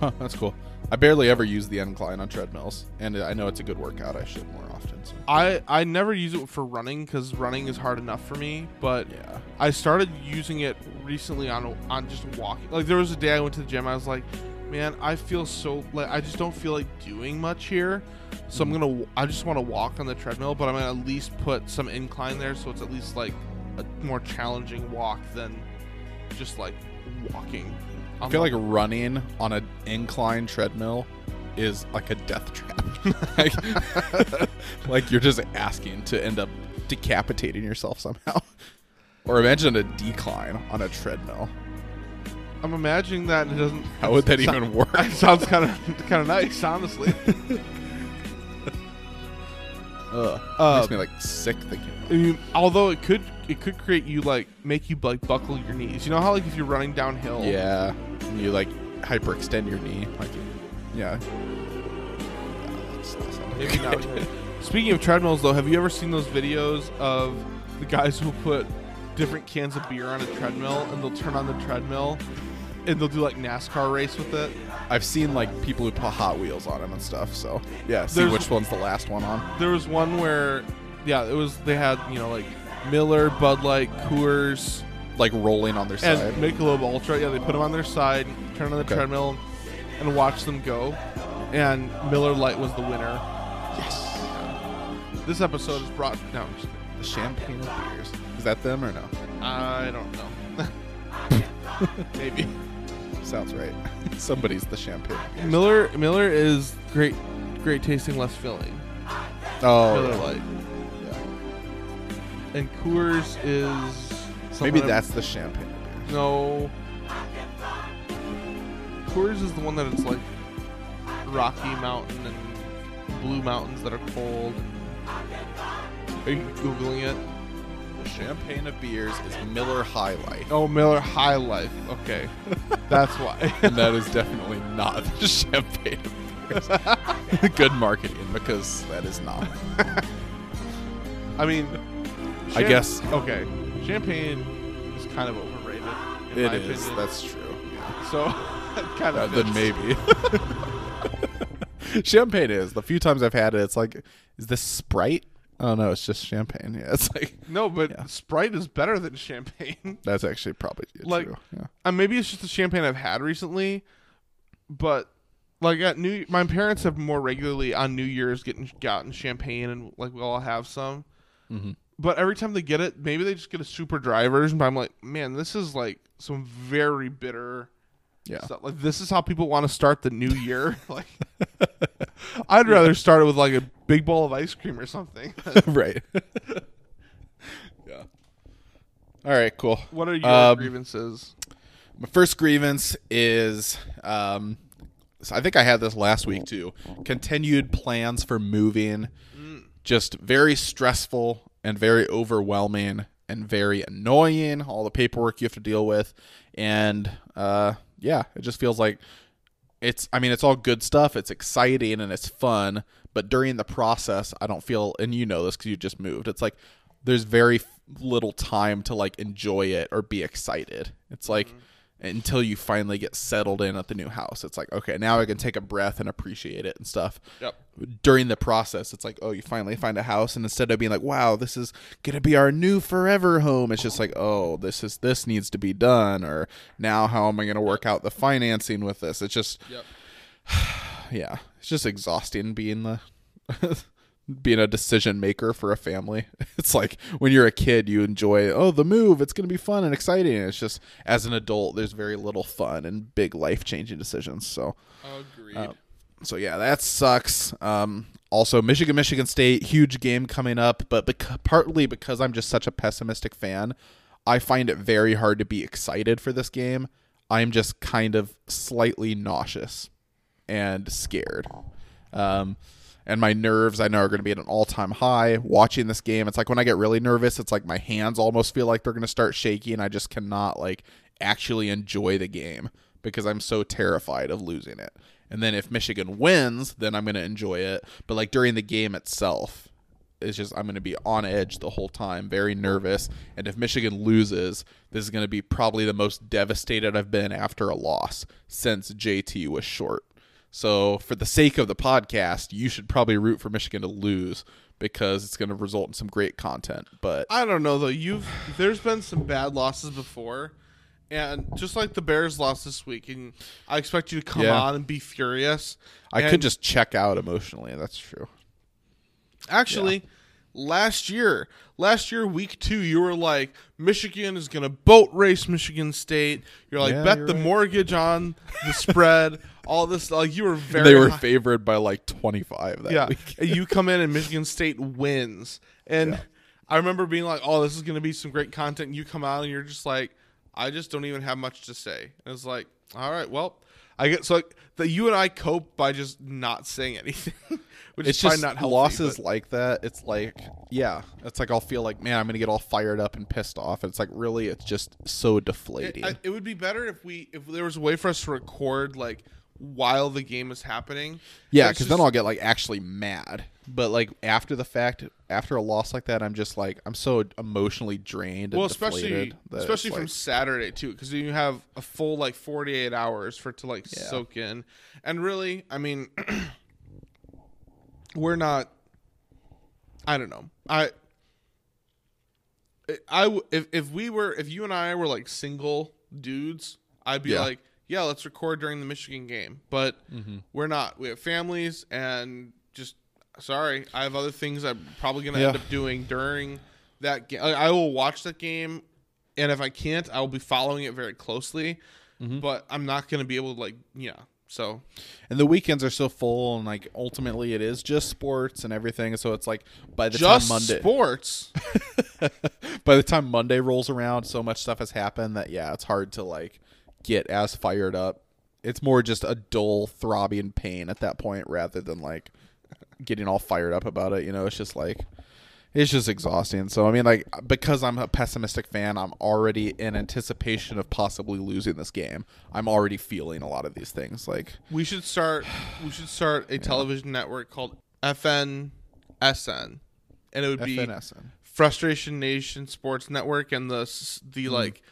Huh. That's cool. I barely ever use the incline on treadmills, and I know it's a good workout. I should more often. So. I I never use it for running because running is hard enough for me. But Yeah. I started using it recently on on just walking. Like there was a day I went to the gym. I was like, man, I feel so like I just don't feel like doing much here. So I'm mm. gonna I just want to walk on the treadmill, but I'm gonna at least put some incline there, so it's at least like a more challenging walk than just like walking. I feel like running on an incline treadmill is like a death trap. like, like you're just asking to end up decapitating yourself somehow. Or imagine a decline on a treadmill. I'm imagining that and it doesn't. How would that sound- even work? It sounds kind of kind of nice, honestly. Ugh. Uh, makes me like sick thinking. About I mean, although it could it could create you like make you like buckle your knees. You know how like if you're running downhill. Yeah, and you like hyperextend your knee. Like, yeah. Yeah, that's not sounding Maybe not. good. Speaking of treadmills, though, have you ever seen those videos of the guys who put different cans of beer on a treadmill and they'll turn on the treadmill and they'll do like NASCAR race with it? I've seen like people who put Hot Wheels on them and stuff. So yeah, see There's- which one's the last one on. There was one where, yeah, it was they had you know like Miller, Bud Light, Coors, Like rolling on their side. and side. Michelob Ultra. Yeah, they put them on their side, turn on the Okay. treadmill, and watch them go. And Miller Lite was the winner. yes. This episode is brought. No, I'm. The champagne of beers. Is that them or no? I don't know. Maybe. Sounds right. Somebody's the champagne. Miller Miller is great, great tasting, less filling. Oh, Miller. Light. Yeah. And Coors is Maybe that's the champagne beers. no. Coors is the one that it's like Rocky Mountain and Blue Mountains that are cold. Are you googling it? The champagne of beers is Miller High Life. Oh, Miller High Life. Okay, that's why. and that is definitely not the champagne of beers. Good marketing because that is not. I mean, I guess- Okay, champagne is kind of overrated. In It is. Opinion. That's true. so kind Uh, of then maybe. champagne is. The few times I've had it, it's like, is this Sprite? Oh no, it's just champagne. Yeah, it's like No, but Yeah. Sprite is better than champagne. that's actually probably Like- true. Yeah. uh, maybe it's just the champagne I've had recently, but like at New, my parents have more regularly on New Year's getting gotten champagne, and like we all have some. Mm-hmm. But every time they get it, maybe they just get a super dry version. But I'm like, man, this is like some very bitter. Yeah. stuff. Like this is how people want to start the new year. like, I'd rather start it with like a big bowl of ice cream or something. right. yeah. All right, cool. What are your Um, grievances? My first grievance is um, so I think I had this last week too. Continued plans for moving, just very stressful and very overwhelming and very annoying. All the paperwork you have to deal with, and uh, yeah, it just feels like it's. I mean, it's all good stuff. It's exciting and it's fun, but during the process, I don't feel. And you know this because you just moved. It's like there's very little time to like enjoy it or be excited. It's like mm-hmm. Until you finally get settled in at the new house. It's like, okay, now I can take a breath and appreciate it and stuff. Yep. During the process, it's like, oh, you finally find a house and instead of being like, wow, this is going to be our new forever home, it's just like, oh, this is this needs to be done or now how am I going to work out the financing with this? It's just Yep. yeah, it's just exhausting being the being a decision maker for a family. It's like when you're a kid, you enjoy oh the move, it's going to be fun and exciting. And it's just as an adult, there's very little fun and big life changing decisions. So Agreed. uh, so yeah, that sucks. Um, also, Michigan, Michigan State, huge game coming up, but partly because I'm just such a pessimistic fan, I find it very hard to be excited for this game. I'm just kind of slightly nauseous and scared. Um, and my nerves, I know, are going to be at an all time high watching this game. It's like when I get really nervous, it's like my hands almost feel like they're going to start shaking. I just cannot like actually enjoy the game because I'm so terrified of losing it. And then if Michigan wins, then I'm going to enjoy it. But like during the game itself, it's just I'm going to be on edge the whole time, very nervous. And if Michigan loses, this is going to be probably the most devastated I've been after a loss since JT was short. So, for the sake of the podcast, you should probably root for Michigan to lose because it's going to result in some great content. But I don't know though. You've there's been some bad losses before, and just like the Bears lost this week, and I expect you to come Yeah. on and be furious. I could just check out emotionally. That's true. actually. Last year, last year, week two, you were like, Michigan is going to boat race Michigan State. You're like, Yeah, bet you're the right. mortgage on the spread. all this, like, you were very. they were high- favored by like 25 that yeah. week. you come in and Michigan State wins. And I remember being like, oh, this is going to be some great content. And you come out and you're just like, I just don't even have much to say. And it's like, all right, well, I get so like, that you and I cope by just not saying anything, which it's is just not healthy, losses but- like that. It's like, yeah, it's like I'll feel like, man, I'm gonna get all fired up and pissed off. It's like, really, it's just so deflating. It, I- it would be better if we if there was a way for us to record like while the game is happening. yeah, because then I'll get like actually mad. But like after the fact, after a loss like that, I'm just like, I'm so emotionally drained. well, and especially deflated that it's especially from like- Saturday too, because you have a full like forty eight hours for it to like Yeah. soak in, and really, I mean, we're not. I don't know. I I if if we were if you and I were like single dudes, I'd be Yeah. like, yeah, let's record during the Michigan game. But Mm-hmm. we're not. We have families, and just sorry, I have other things I'm probably gonna Yeah. end up doing during that game. I will watch that game, and if I can't, I will be following it very closely. Mm-hmm. But I'm not gonna be able to like, yeah. So and the weekends are so full, and like ultimately, it is just sports and everything. So it's like by the just time Monday, sports. by the time Monday rolls around, so much stuff has happened that yeah, it's hard to like get as fired up. It's more just a dull, throbbing pain at that point rather than like getting all fired up about it. You know, it's just like it's just exhausting. So I mean, like because I'm a pessimistic fan, I'm already in anticipation of possibly losing this game. I'm already feeling a lot of these things. Like We should start. We should start a television network called FNSN, and it would be FNSN. Frustration Nation Sports Network, and the the mm. like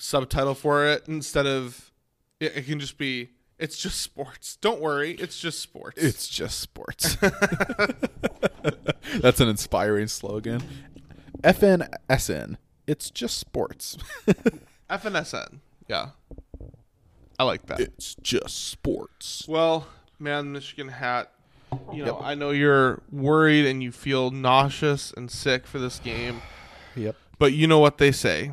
subtitle for it instead of it, it can just be it's just sports. Don't worry, it's just sports. It's just sports. That's an inspiring slogan. FNSN. It's just sports. FNSN. Yeah, I like that. It's just sports. Well, man, Michigan hat. You know, I know you're worried and you feel nauseous and sick for this game, Yep. but you know what they say.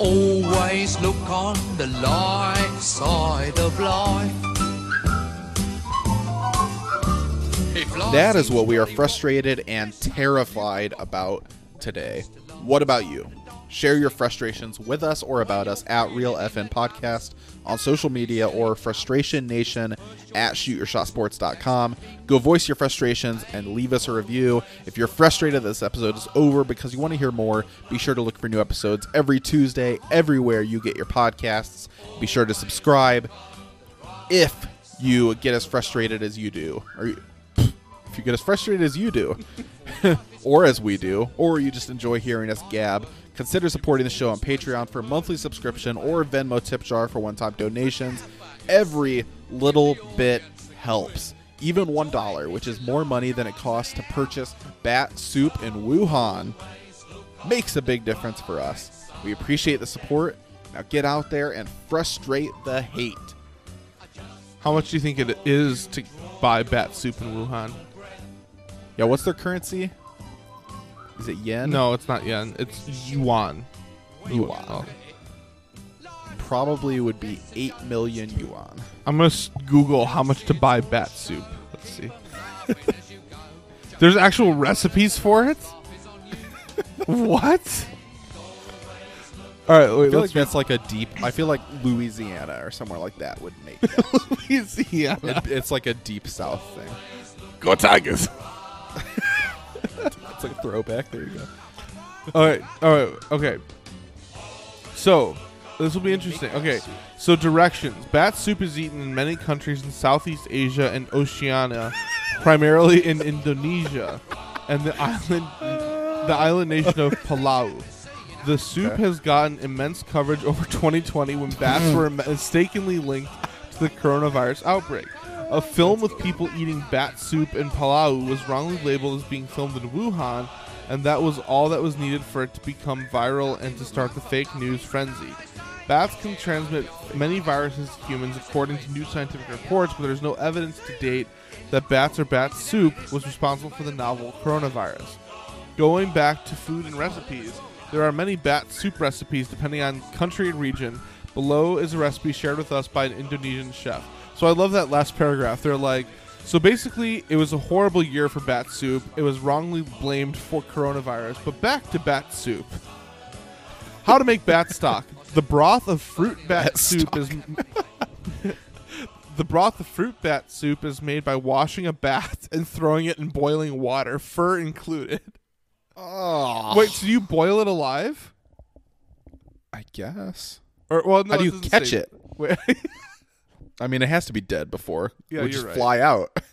Always look on the light side of life. That is what we are frustrated and terrified about today. What about you? Share your frustrations with us or about us at Real FN Podcast on social media or Frustration Nation at shootyourshotsports.com. Go voice your frustrations and leave us a review. If you're frustrated that this episode is over because you want to hear more, be sure to look for new episodes every Tuesday, everywhere you get your podcasts. Be sure to subscribe if you get as frustrated as you do, or if you get as frustrated as you do, or as we do, or you just enjoy hearing us gab, consider supporting the show on Patreon for a monthly subscription or Venmo tip jar for one-time donations. Every little bit helps. Even one dollar, which is more money than it costs to purchase bat soup in Wuhan, makes a big difference for us. We appreciate the support. Now get out there and frustrate the hate. How much do you think it is to buy bat soup in Wuhan? Yeah, what's their currency? Is it yen? No, it's not yen. It's yuan. Yuan. Oh. Probably would be 8 million yuan. I'm gonna Google how much to buy bat soup. Let's see. There's actual recipes for it. what? All right, wait. I feel like that's like a deep. I feel like Louisiana or somewhere like that would make that. Louisiana. It- it's like a deep South thing. Go Tigers! It's like a throwback. There you go. all right, all right, okay. So this will be interesting. Okay, so directions: Bat soup is eaten in many countries in Southeast Asia and Oceania, primarily in Indonesia and the island, the island nation of Palau. The soup Okay. has gotten immense coverage over 2020 when bats were mistakenly linked to the coronavirus outbreak. A film with people eating bat soup in Palau was wrongly labeled as being filmed in Wuhan, and that was all that was needed for it to become viral and to start the fake news frenzy. Bats can transmit many viruses to humans according to new scientific reports, but there's no evidence to date that bats or bat soup was responsible for the novel coronavirus. Going back to food and recipes, there are many bat soup recipes depending on country and region. Below is a recipe shared with us by an Indonesian chef. So I love that last paragraph. They're like, so basically, it was a horrible year for bat soup. It was wrongly blamed for coronavirus. But back to bat soup. How to make bat stock. The broth of fruit bat, Bat soup is the broth of fruit bat soup is made by washing a bat and throwing it in boiling water, fur included. Oh, Wait, so you boil it alive? I guess. Or well, no, How do you catch say- it? I mean, it has to be dead before. Yeah, it would you're just right. fly out.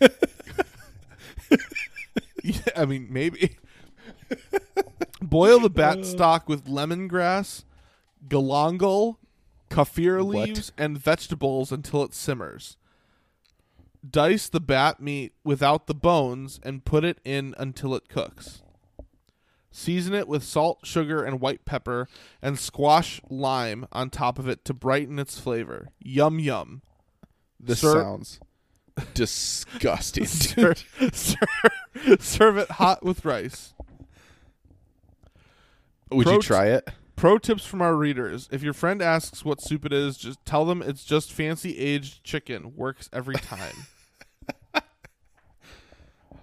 yeah, I mean, maybe. Boil the bat uh. stock with lemongrass, galangal, kaffir What? leaves, and vegetables until it simmers. Dice the bat meat without the bones and put it in until it cooks. Season it with salt, sugar, and white pepper, and squash lime on top of it to brighten its flavor. Yum yum. This Sir- sounds disgusting. serve, it hot with rice. Would Pro- you try it? Pro tips from our readers: If your friend asks what soup it is, just tell them it's just fancy aged chicken. Works every time.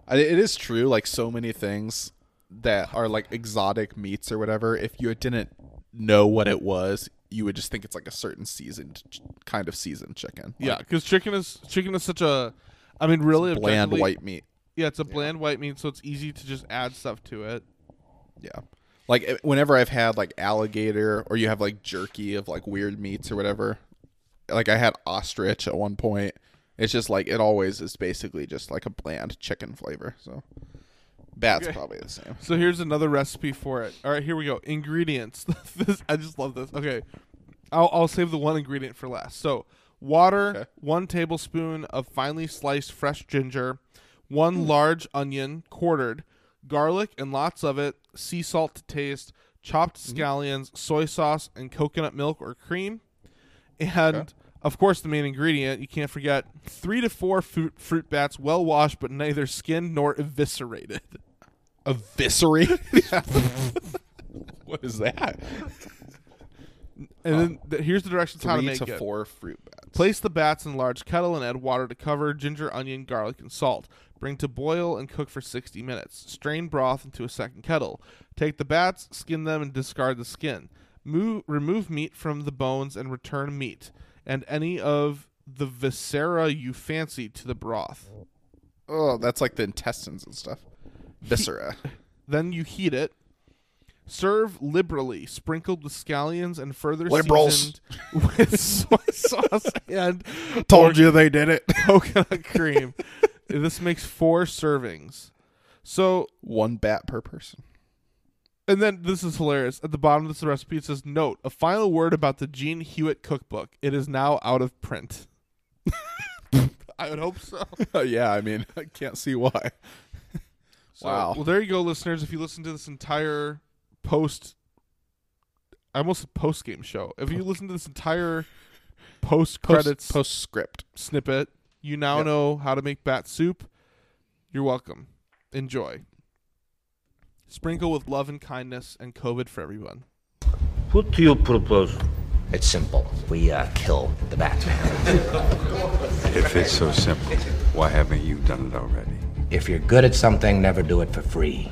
I, it is true. Like so many things that are like exotic meats or whatever. If you didn't know what it was, you would just think it's like a certain seasoned ch- kind of seasoned chicken. yeah, because chicken is chicken is such a, I mean, really bland white meat. Yeah, it's a bland white meat, so it's easy to just add stuff to it. Yeah. Like eh, whenever I've had like alligator or you have like jerky of like weird meats or whatever. Like I had ostrich at one point. It's just like it always is basically just like a bland chicken flavor. So bat's Okay. probably the same. So here's another recipe for it. All right, here we go. Ingredients. this I just love this. Okay, I'll I'll save the one ingredient for last. So water, Okay. one tablespoon of finely sliced fresh ginger, one hmm. large onion, quartered, garlic and lots of it, sea salt to taste, chopped mm-hmm. scallions, soy sauce, and coconut milk or cream. And of course, the main ingredient you can't forget: three to four fruit, fruit bats, well washed but neither skinned nor eviscerated. Eviscerate. what is that? And then th- here's the directions how to Three make to it. four fruit bats. Place the bats in a large kettle and add water to cover, ginger, onion, garlic, and salt. Bring to boil and cook for 60 minutes. Strain broth into a second kettle. Take the bats, skin them, and discard the skin. Move, remove meat from the bones and return meat and any of the viscera you fancy to the broth. Oh, that's like the intestines and stuff. Viscera. Then you heat it. Serve liberally, sprinkled with scallions and further Liberals. seasoned with soy sauce and Told you they did it. coconut cream. this makes four servings. So, One bat per person. And then this is hilarious. At the bottom of this recipe, it says, "Note: A final word about the Gene Hewitt cookbook. It is now out of print." I would hope so. yeah, I mean, I can't see why. So, Wow. Well, there you go, listeners. If you listen to this entire post, I almost post game show. If you listen to this entire post credits Post, postscript. snippet, you now Yep. know how to make bat soup. You're welcome. Enjoy. Sprinkle with love and kindness and COVID for everyone. What do you propose? It's simple. We uh, kill the Batman. If it's so simple, why haven't you done it already? If you're good at something, never do it for free.